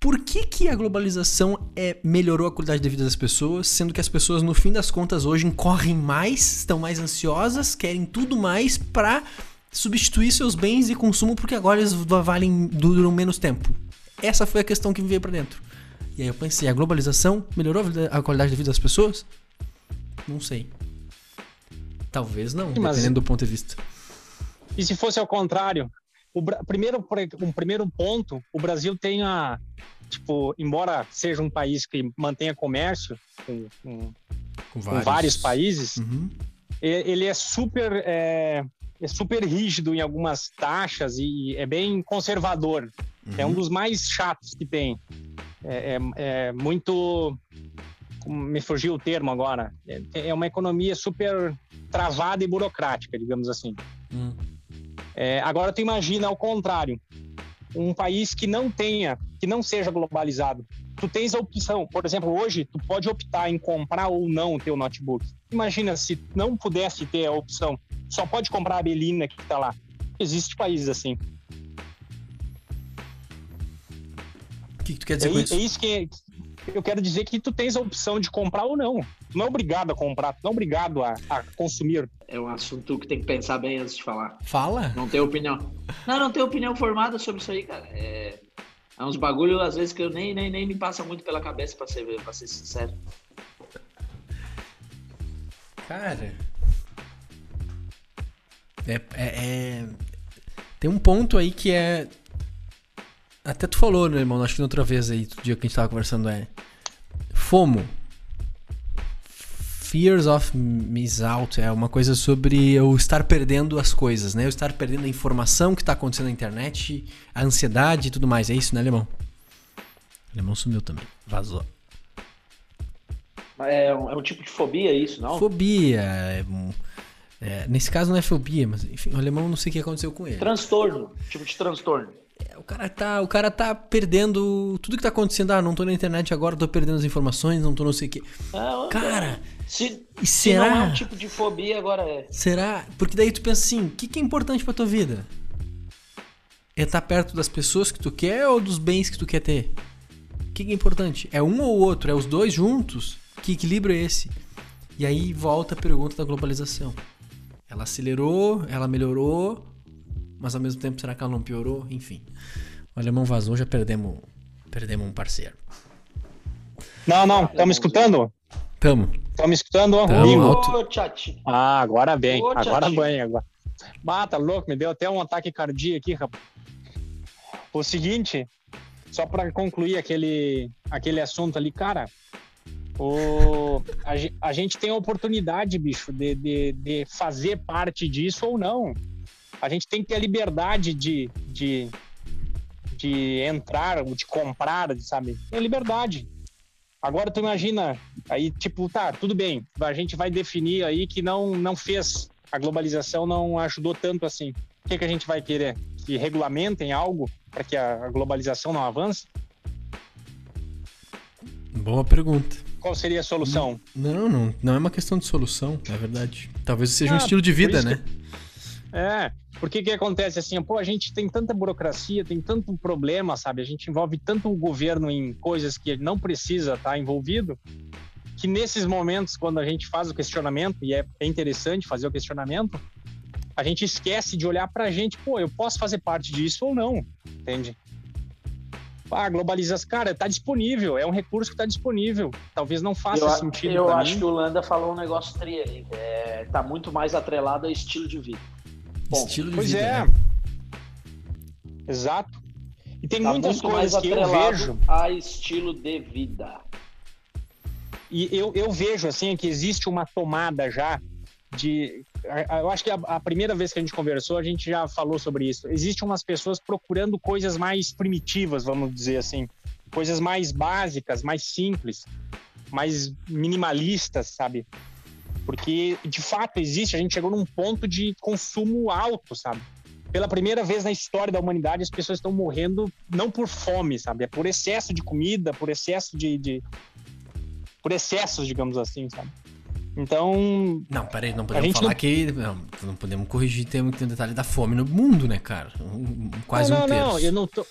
Por que, que a globalização é, melhorou a qualidade de vida das pessoas, sendo que as pessoas, no fim das contas, hoje correm mais, estão mais ansiosas, querem tudo mais para substituir seus bens de consumo porque agora eles valem duram menos tempo? Essa foi a questão que me veio para dentro. E aí eu pensei, a globalização melhorou a qualidade de vida das pessoas? Não sei. Talvez não, Mas, dependendo do ponto de vista. E se fosse ao contrário? O primeiro, um primeiro ponto, o Brasil tem a, tipo, embora seja um país que mantenha comércio com, com, com vários. vários. países, uhum. ele é super, é, é, super rígido em algumas taxas e é bem conservador. Uhum. É um uhum. dos mais chatos que tem. É, é, é muito me fugiu o termo agora. É, é, uma economia super travada e burocrática, digamos assim. Hum. É, agora tu imagina ao contrário, um país que não tenha, que não seja globalizado. Tu tens a opção, por exemplo, hoje tu pode optar em comprar ou não o teu notebook. Imagina se não pudesse ter a opção, só pode comprar a Belina que está lá. Existe países assim. O que, que tu quer dizer é, com isso? É isso que, eu quero dizer que tu tens a opção de comprar ou não. Tu não é obrigado a comprar, tu não é obrigado a, a consumir. É um assunto que tem que pensar bem antes de falar. Fala. Não tenho opinião. Não, não tenho opinião formada sobre isso aí, cara. É, é uns bagulho, às vezes, que eu nem, nem, nem me passa muito pela cabeça, pra ser, pra ser sincero. Cara. É, é, é, Tem um ponto aí que é até tu falou, né, irmão? Acho que outra vez aí, do dia que a gente tava conversando, é. FOMO. Fears of Miss Out é uma coisa sobre eu estar perdendo as coisas, né? Eu estar perdendo a informação que está acontecendo na internet, a ansiedade e tudo mais. É isso, né, Alemão? O Alemão sumiu também. Vazou. É um, é um tipo de fobia isso, não? Fobia. É, é, nesse caso não é fobia, mas enfim, o alemão não sei o que aconteceu com ele. Transtorno. Tipo de transtorno. É, o cara tá, o cara tá perdendo tudo que tá acontecendo. Ah, não tô na internet agora, tô perdendo as informações, não tô não sei o quê. Ah, cara, se, e será? Se não é um tipo de fobia, agora é. Será? Porque daí tu pensa assim, o que, que é importante pra tua vida? É estar tá perto das pessoas que tu quer ou dos bens que tu quer ter? O que, que é importante? É um ou outro? É os dois juntos? Que equilíbrio é esse? E aí volta a pergunta da globalização. Ela acelerou, ela melhorou, mas ao mesmo tempo será que ela não piorou? Enfim. O alemão vazou, já perdemos, perdemos um parceiro. Não, não, estamos escutando? Estamos. Estamos escutando? Tamo alto. Ah, agora bem, Ô, agora bem. Agora. Mata, louco, me deu até um ataque cardíaco aqui, rapaz. O seguinte, só para concluir aquele, aquele assunto ali, cara, o, a, a, gente tem a oportunidade, bicho, de, de, de fazer parte disso ou não a gente tem que ter a liberdade de, de, de entrar, de comprar, sabe? É liberdade. Agora tu imagina, aí tipo, tá, tudo bem, a gente vai definir aí que não, não fez, a globalização não ajudou tanto assim. O que, que a gente vai querer? Que regulamentem algo para que a globalização não avance? Boa pergunta. Qual seria a solução? Não, não, não é uma questão de solução, é verdade. Talvez seja ah, um estilo de vida, né? Que... É, porque que acontece assim, pô, a gente tem tanta burocracia, tem tanto problema, sabe? A gente envolve tanto o governo em coisas que não precisa estar envolvido, que nesses momentos, quando a gente faz o questionamento, e é, é interessante fazer o questionamento, a gente esquece de olhar pra gente, pô, eu posso fazer parte disso ou não, entende? Ah, globalização, cara, tá disponível, é um recurso que tá disponível. Talvez não faça eu, sentido. Eu acho mim. que o Landa falou um negócio tri aí, é, tá muito mais atrelado a estilo de vida. Bom, Estilo de pois vida. é. Né? Exato. E tem tá muitas coisas que eu vejo. A estilo de vida. E eu, eu vejo assim que existe uma tomada já de. Eu acho que a, a, primeira vez que a gente conversou, a gente já falou sobre isso. Existem umas pessoas procurando coisas mais primitivas, vamos dizer assim. Coisas mais básicas, mais simples, mais minimalistas, sabe? Porque, de fato, existe, a gente chegou num ponto de consumo alto, sabe? Pela primeira vez na história da humanidade, as pessoas estão morrendo não por fome, sabe? É por excesso de comida, por excesso de. de... por excessos, digamos assim, sabe? Então. Não, peraí, não podemos falar não... que. Não, não podemos corrigir, tem um detalhe da fome no mundo, né, cara? Quase não, um terço. Não, eu não tô.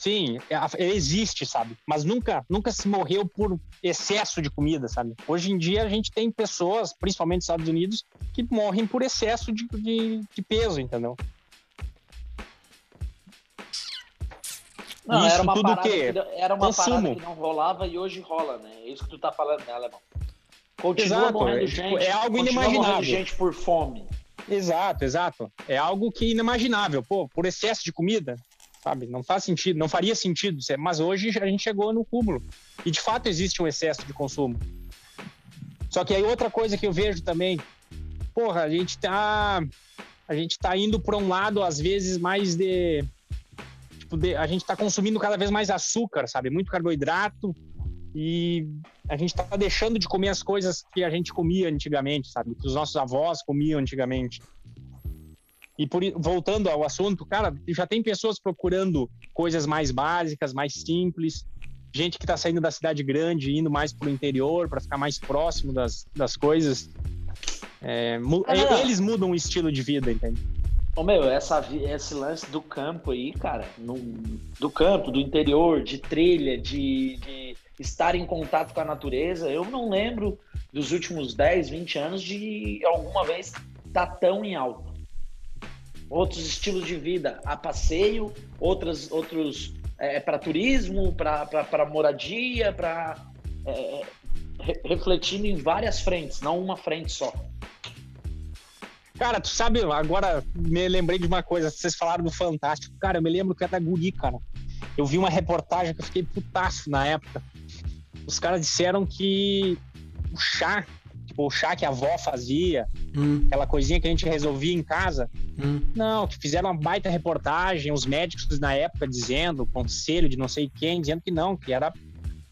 Sim, é, existe, sabe? Mas nunca, nunca se morreu por excesso de comida, sabe? Hoje em dia a gente tem pessoas, principalmente nos Estados Unidos, que morrem por excesso de, de, de peso, entendeu? Não, isso era uma tudo que era uma Consumo. parada que não rolava e hoje rola, né? É isso que tu tá falando, né, Alemão? Continua Exato, morrendo é, gente. Tipo, é algo inimaginável. gente por fome. Exato, exato. É algo que inimaginável. Pô, por excesso de comida, sabe? Não faz sentido, não faria sentido. Mas hoje a gente chegou no cúmulo. E de fato existe um excesso de consumo. Só que aí outra coisa que eu vejo também, porra, a gente tá a gente tá indo para um lado às vezes mais de tipo de, a gente tá consumindo cada vez mais açúcar, sabe? Muito carboidrato e a gente tá deixando de comer as coisas que a gente comia antigamente, sabe? Que os nossos avós comiam antigamente. E por, voltando ao assunto, cara, já tem pessoas procurando coisas mais básicas, mais simples, gente que está saindo da cidade grande, indo mais para o interior para ficar mais próximo das, das coisas. É, ah, eles mudam o estilo de vida, entende? Ô, meu, essa, esse lance do campo aí, cara, no, do campo, do interior, de trilha, de, de estar em contato com a natureza, eu não lembro dos últimos 10, 20 anos de alguma vez estar tá tão em alto. Outros estilos de vida, a passeio, outras, outros é, para turismo, para moradia, para é, re, refletindo em várias frentes, não uma frente só. Cara, tu sabe, agora me lembrei de uma coisa, vocês falaram do Fantástico. Cara, eu me lembro que era guri, cara. Eu vi uma reportagem que eu fiquei putaço na época. Os caras disseram que o chá, tipo, o chá que a avó fazia, hum. aquela coisinha que a gente resolvia em casa, hum. não, que fizeram uma baita reportagem, os médicos na época dizendo, conselho de não sei quem, dizendo que não, que era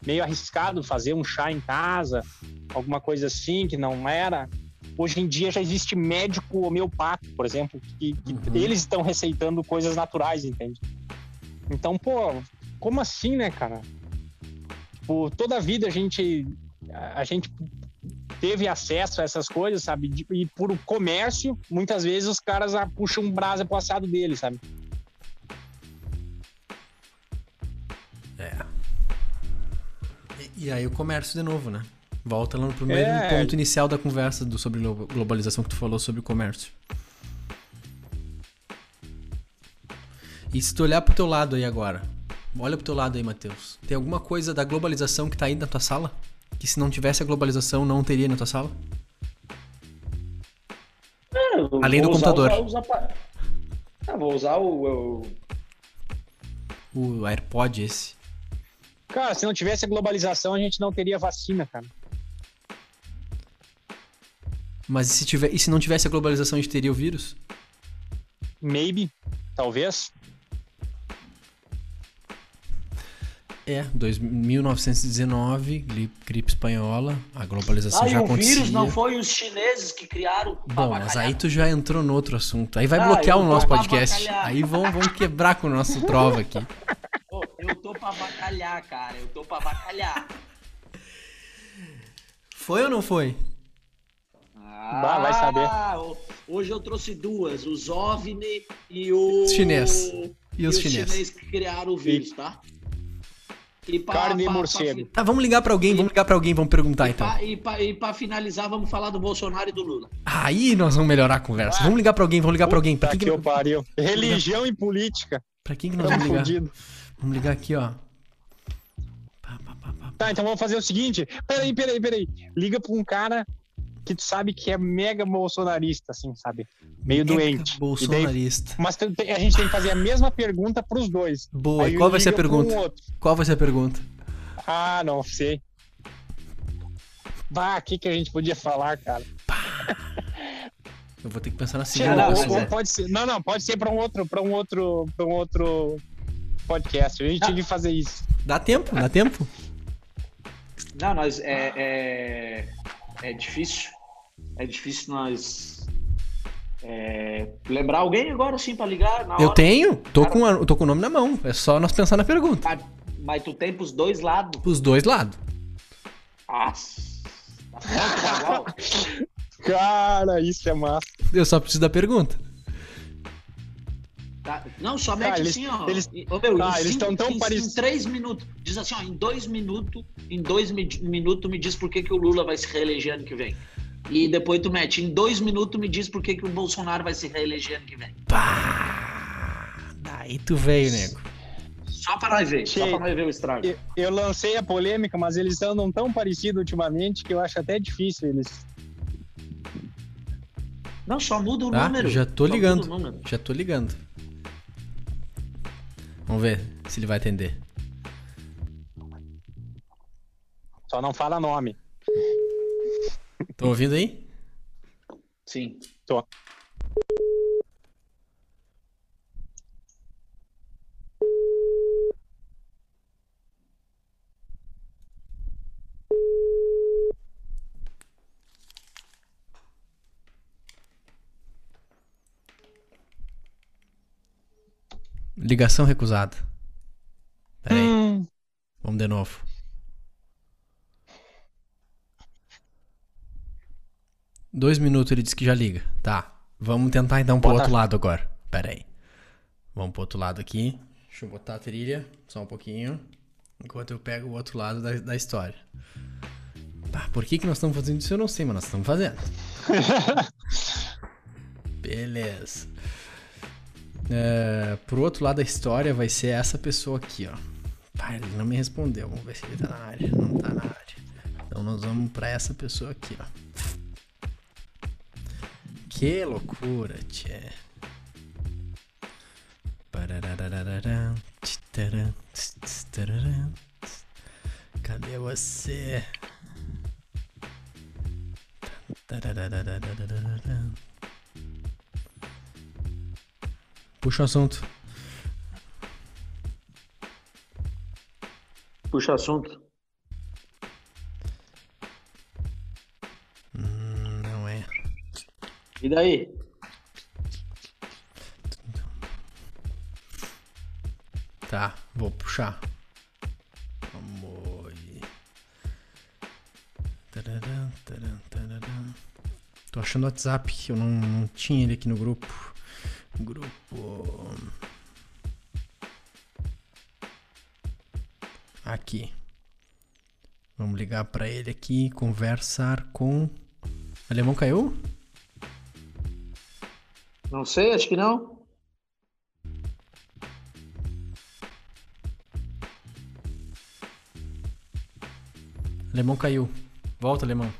meio arriscado fazer um chá em casa, alguma coisa assim, que não era Hoje em dia já existe médico homeopata, por exemplo, que, que uhum. eles estão receitando coisas naturais, entende? Então, pô, como assim, né, cara? Tipo, toda a vida a gente a gente teve acesso a essas coisas, sabe? E por comércio, muitas vezes os caras puxam um brasa pro assado deles, sabe? É. E, e aí o comércio de novo, né? Volta lá no primeiro é... ponto inicial da conversa do, sobre globalização que tu falou sobre comércio. E se tu olhar pro teu lado aí agora, olha pro teu lado aí, Matheus. Tem alguma coisa da globalização que tá aí na tua sala? Que se não tivesse a globalização não teria na tua sala? É, Além do computador. Usar, usar, ah, vou usar o, o... O AirPod esse. Cara, se não tivesse a globalização, a gente não teria vacina, cara. Mas e se, tiver, e se não tivesse a globalização, a gente teria o vírus? Maybe. Talvez. É, dois, 1919, gripe espanhola, a globalização ah, já o acontecia. o vírus não foi os chineses que criaram Bom, mas aí tu já entrou no outro assunto. Aí vai ah, bloquear o nosso podcast. Aí vão, vão quebrar com o nosso trova aqui. eu tô pra bacalhar, cara. Eu tô pra bacalhar. Foi ou não foi? Ah, vai saber. Hoje eu trouxe duas, os OVNI e o chinês. E, e os, chineses chinês que criaram o vírus, tá? E pra, Carne e morcego. Tá, vamos ligar pra alguém, vamos ligar pra alguém, vamos perguntar e então. Pra, e, pra, pra finalizar, vamos falar do Bolsonaro e do Lula. Aí nós vamos melhorar a conversa. Ah. Vamos ligar pra alguém, vamos ligar pra alguém. Pra quem que, que eu pariu. Religião e política. Pra quem que nós vamos ligar? Vamos ligar aqui, ó. Tá, então vamos fazer o seguinte. Peraí, peraí, peraí. Liga pra um cara que tu sabe que é mega bolsonarista, assim, sabe? Meio mega doente. Bolsonarista. Daí, mas a gente tem que fazer a mesma pergunta pros dois. Boa, e qual vai ser a pergunta? Um qual vai ser a pergunta? Ah, não sei. Bah, o que, que a gente podia falar, cara? Eu vou ter que pensar na segunda. Não, pode ser, não, não, pode ser para um outro, para um outro, para um outro podcast. A gente ah. tinha que fazer isso. Dá tempo, dá tempo. Não, nós é, é, é difícil. É difícil nós é, lembrar alguém agora sim para ligar. eu tenho, tô, com a, tô com o nome na mão. É só nós pensar na pergunta. Mas, mas tu tem pros dois lados? Pros dois lados. Nossa. Tá (laughs) Cara, isso é massa. Eu só preciso da pergunta. Tá? Não, somente ah, eles, assim, ó. Eles, oh, meu, ah, eles estão tão parecidos. Em três minutos. Diz assim, ó, em dois minutos, em dois minutos me diz por que, que o Lula vai se reeleger ano que vem. E depois tu mete, em dois minutos me diz por que, que o Bolsonaro vai se reeleger ano que vem. Pá! Daí tu veio, nego. Só para nós ver, che... só para nós ver o estrago. Eu, eu, lancei a polêmica, mas eles andam tão parecidos ultimamente que eu acho até difícil eles Não, só muda o Tá? número. Já tô Só ligando. Já tô ligando. Vamos ver se ele vai atender. Só não fala nome. Estão ouvindo aí? Sim. Tô. Ligação recusada. Pera aí, Hum, vamos de novo. Dois minutos ele disse que já liga. Tá. Vamos tentar então pro Bota- outro lado agora. Pera aí. Vamos pro outro lado aqui. Deixa eu botar a trilha. Só um pouquinho. Enquanto eu pego o outro lado da, da história. Tá, por que, que nós estamos fazendo isso? Eu não sei, mas nós estamos fazendo. (laughs) Beleza. É, pro outro lado da história vai ser essa pessoa aqui, ó. Pá, ele não me respondeu. Vamos ver se ele tá na área. Não tá na área. Então nós vamos pra essa pessoa aqui, ó. Que loucura, tchê. Cadê você? Puxa o assunto. Puxa o assunto. Hum, não é. E daí? Tá, vou puxar. Vamos. Tararam, taram, tararam. Tô achando o WhatsApp, que eu não, não tinha ele aqui no grupo. Grupo. Aqui. Vamos ligar pra ele aqui, conversar com. Alemão caiu? Não sei, acho que não. Alemão caiu. Volta, Alemão.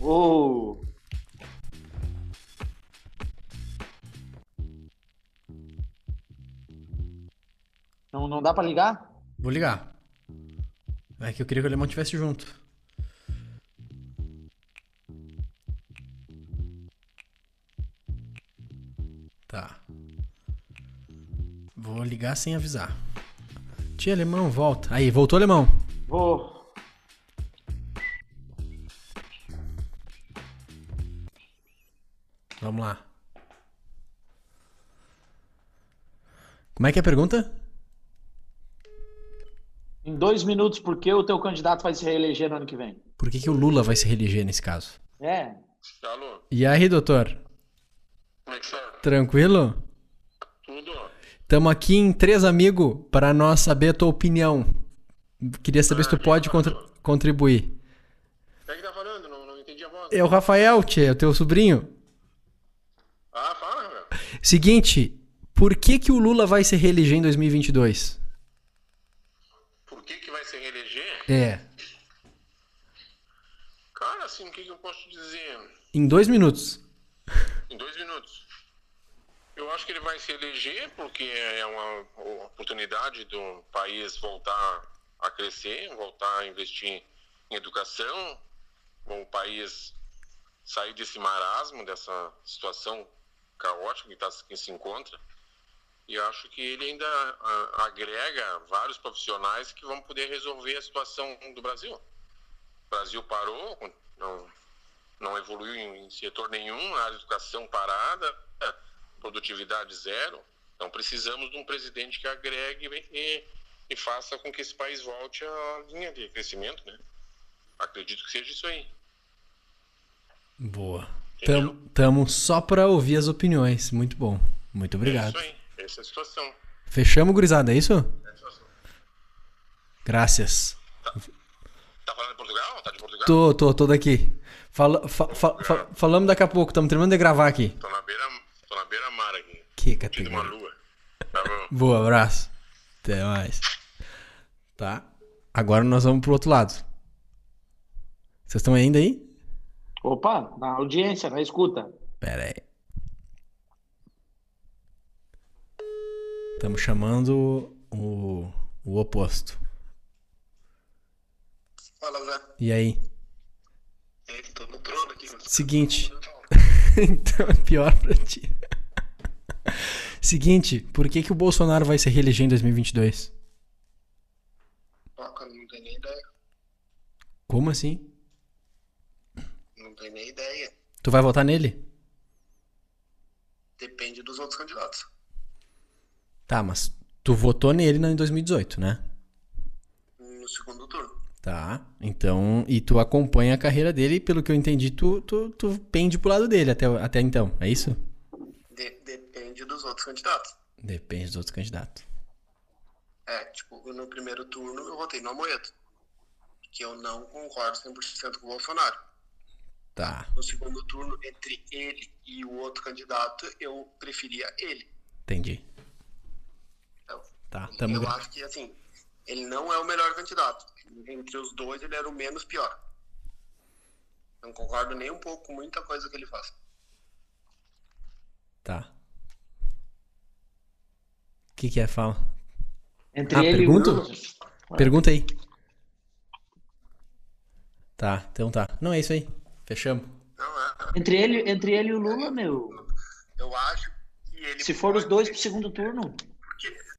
Ô, Não, dá pra ligar? Vou ligar. É que eu queria que o alemão estivesse junto. Tá. Vou ligar sem avisar. Tia alemão, volta. Aí, voltou alemão. Vou. Vamos lá. Como é que é a pergunta? Dois minutos, por que o teu candidato vai se reeleger no ano que vem? Por que, que o Lula vai se reeleger nesse caso? É. Alô, E aí, doutor? como é que tá? Tranquilo? Tudo? Tamo aqui em três amigos para nós saber a tua opinião. Queria saber se tu pode contri- contribuir. Quem é que tá falando? Não, não entendi a voz. É o Rafael, tchê, o teu sobrinho. Ah, fala, meu. Seguinte, por que que o Lula vai se reeleger em 2022? Por que que vai se reeleger? É, Cara, assim, o que que eu posso dizer? em dois minutos. Em dois minutos. Eu acho que ele vai se eleger porque é uma oportunidade do país voltar a crescer, voltar a investir em educação, o país sair desse marasmo, dessa situação caótica que, tá, que se encontra. E acho que ele ainda ah, agrega vários profissionais que vão poder resolver a situação do Brasil. O Brasil parou, não, não evoluiu em setor nenhum, a educação parada, produtividade zero. Então precisamos de um presidente que agregue e, e faça com que esse país volte à linha de crescimento, né? Acredito que seja isso aí. Boa. Tamo, tamo só pra ouvir as opiniões. Muito bom. Muito É obrigado. isso aí. Essa é a situação. Fechamos, gurizada, é isso? É a situação. Graças. Tá falando de Portugal? Tá de Portugal? Tô, tô, tô daqui. Fala, fa- fa- fa- falamos daqui a pouco, estamos terminando de gravar aqui. Tô na beira, tô na beira mar aqui. Que De uma categoria. lua. Tá bom. (laughs) Boa, abraço. Até mais. Tá. Agora nós vamos pro outro lado. Vocês estão ainda aí? Opa, na audiência, na escuta. Pera aí. Estamos chamando o, o oposto. Fala, Zé. E aí? Ei, tô no trono aqui. Seguinte. (laughs) então é pior pra ti. Seguinte, por que, que o Bolsonaro vai se reeleger em 2022? Toca, não tem nem ideia. Como assim? Não tem nem ideia. Tu vai votar nele? Depende dos outros candidatos. Tá, mas tu votou nele em 2018, né? No segundo turno. Tá. Então, e tu acompanha a carreira dele e pelo que eu entendi, tu, tu, tu pende pro lado dele até, até então, é isso? De- depende dos outros candidatos. Depende dos outros candidatos. É, tipo, no primeiro turno eu votei no Amoedo. Que eu não concordo 100% com o Bolsonaro. Tá, No segundo turno, entre ele e o outro candidato, eu preferia ele. entendi. Tá, tamo eu acho que, assim, ele não é o melhor candidato. Entre os dois, ele era o menos pior. Não concordo nem um pouco com muita coisa que ele faz. Tá. O que que é? Fala. Entre Ah, ele pergunta? e o. Pergunta aí. Tá, então tá. Não, é isso aí. Fechamos. Não é. Entre ele, entre ele e o Lula, meu. Eu acho que ele. Se for os dois pro segundo turno,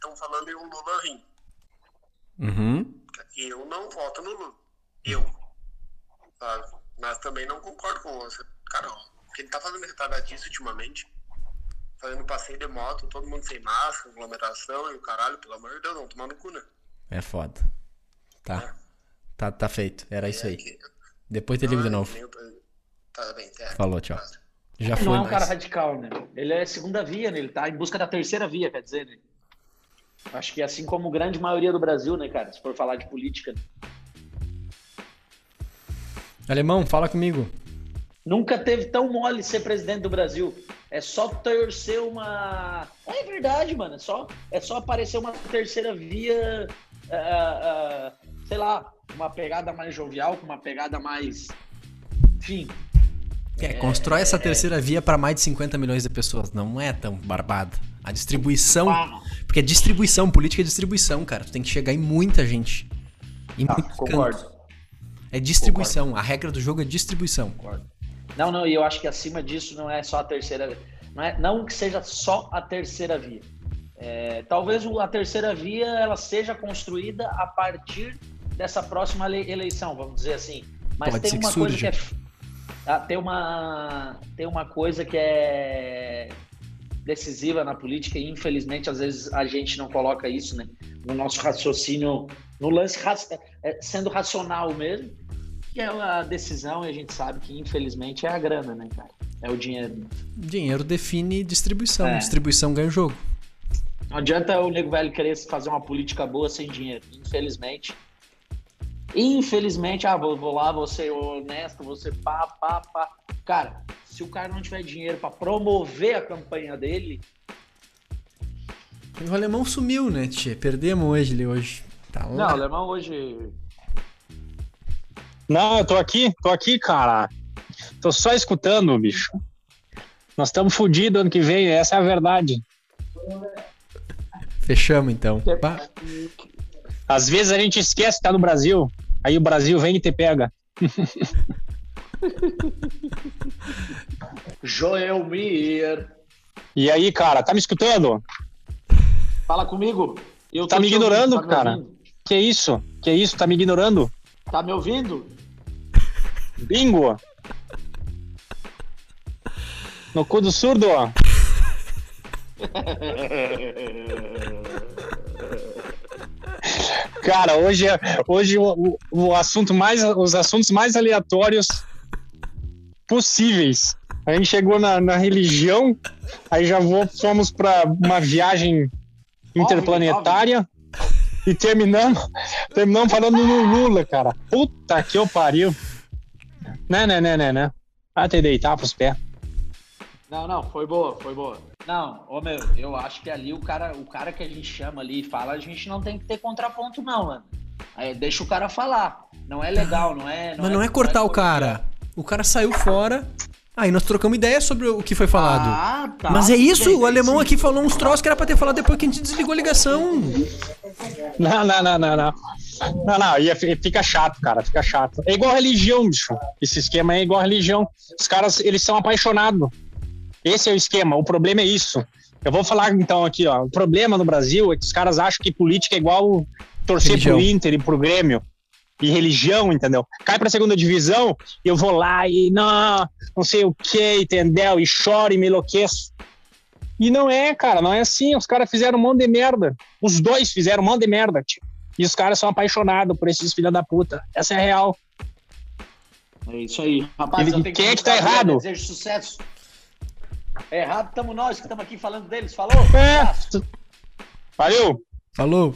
estão falando em um Lula rim. Uhum. Eu não voto no Lula. Eu. Sabe? Mas também não concordo com você. Cara, o que ele tá fazendo retardadice ultimamente. Fazendo passeio de moto, todo mundo sem máscara, aglomeração e o caralho, pelo amor de Deus, não tomar no cu, né? É foda. Tá. Tá, tá feito. Era isso aí. É que- Depois te ligo de Não, novo. Tá bem, tá. Falou, tchau. Já ele foi, não é um mas... cara radical, né? Ele é segunda via, né? Ele tá em busca da terceira via, quer dizer, né? Acho que assim como grande maioria do Brasil, né, cara? Se for falar de política. Alemão, fala comigo. Nunca teve tão mole ser presidente do Brasil. É só torcer uma. É verdade, mano. É só, é só aparecer uma terceira via. ah, ah, sei lá, uma pegada mais jovial, com uma pegada mais. Enfim. É, constrói essa terceira via para mais de 50 milhões de pessoas. Não é tão barbada. A distribuição. Ah, Porque é distribuição, política é distribuição, cara. Tu tem que chegar em muita gente. Em muitos concordo. É distribuição. A regra do jogo é distribuição. Concordo. Não, não, e eu acho que acima disso não é só a terceira não é não que seja só a terceira via. É, talvez a terceira via ela seja construída a partir dessa próxima ele- eleição, vamos dizer assim. Mas Pode tem uma coisa que é ah, tem uma tem uma coisa que é decisiva na política e infelizmente às vezes a gente não coloca isso, né, no nosso raciocínio, no lance é, sendo racional mesmo, que é a decisão e a gente sabe que infelizmente é a grana, né, cara? É o dinheiro. Dinheiro define distribuição. É. Distribuição ganha o jogo. Não adianta o nego velho querer fazer uma política boa sem dinheiro, infelizmente. Infelizmente, ah, vou, vou lá, vou ser honesto, vou ser pá, pá, pá. Cara, se o cara não tiver dinheiro pra promover a campanha dele, O alemão sumiu, né, Tchê? Perdemos hoje ele hoje. Tá não, o alemão hoje. Não, eu tô aqui, tô aqui, cara. Tô só escutando, bicho. Nós estamos fodidos ano que vem, essa é a verdade. Fechamos então. Às vezes a gente esquece que tá no Brasil, aí o Brasil vem e te pega. (laughs) Joelmir. E aí, cara, tá me escutando? Fala comigo. Eu Tá me ouvindo, ignorando, tá me cara? ouvindo? Que isso? Que isso? Tá me ignorando? Tá me ouvindo? Bingo! No cu do surdo, ó. (laughs) Cara, hoje, é- hoje o, o- assunto mais, os assuntos mais aleatórios possíveis. A gente chegou na, na religião, aí já vou, fomos para uma viagem interplanetária e terminamos, terminamos falando no Lula, cara. Puta que eu pariu. Né, né, né, né, né. Até deitar pros pés. Não, não, foi boa, foi boa. Não, ô meu, eu acho que ali o cara, o cara que a gente chama ali e fala, a gente não tem que ter contraponto, não, mano. Aí, deixa o cara falar. Não é legal, não é. Mas não é cortar o cara. O cara saiu fora Aí nós trocamos ideia sobre o que foi falado. Ah, tá. Mas é isso, o alemão aqui falou uns troços que era pra ter falado depois que a gente desligou a ligação. Não, não, não, não, não. Não, não, ia, fica chato, cara, fica chato. É igual religião, bicho. Esse esquema é igual religião. Os caras, eles são apaixonados. Esse é o esquema, o problema é isso. Eu vou falar então aqui, ó. O problema no Brasil é que os caras acham que política é igual torcer Religião. pro Inter e pro Grêmio. E religião, entendeu? Cai pra segunda divisão, eu vou lá e não, não sei o que, entendeu? E choro e me enlouqueço. E não é, cara, não é assim. Os caras fizeram um monte de merda. Os dois fizeram um monte de merda, tio. E os caras são apaixonados por esses filha da puta. Essa é a real. É isso aí. Rapaz, Ele- eu tenho quem é que tá errado? Desejo sucesso. É errado, estamos nós que estamos aqui falando deles. Falou? É. Valeu! Falou. Falou.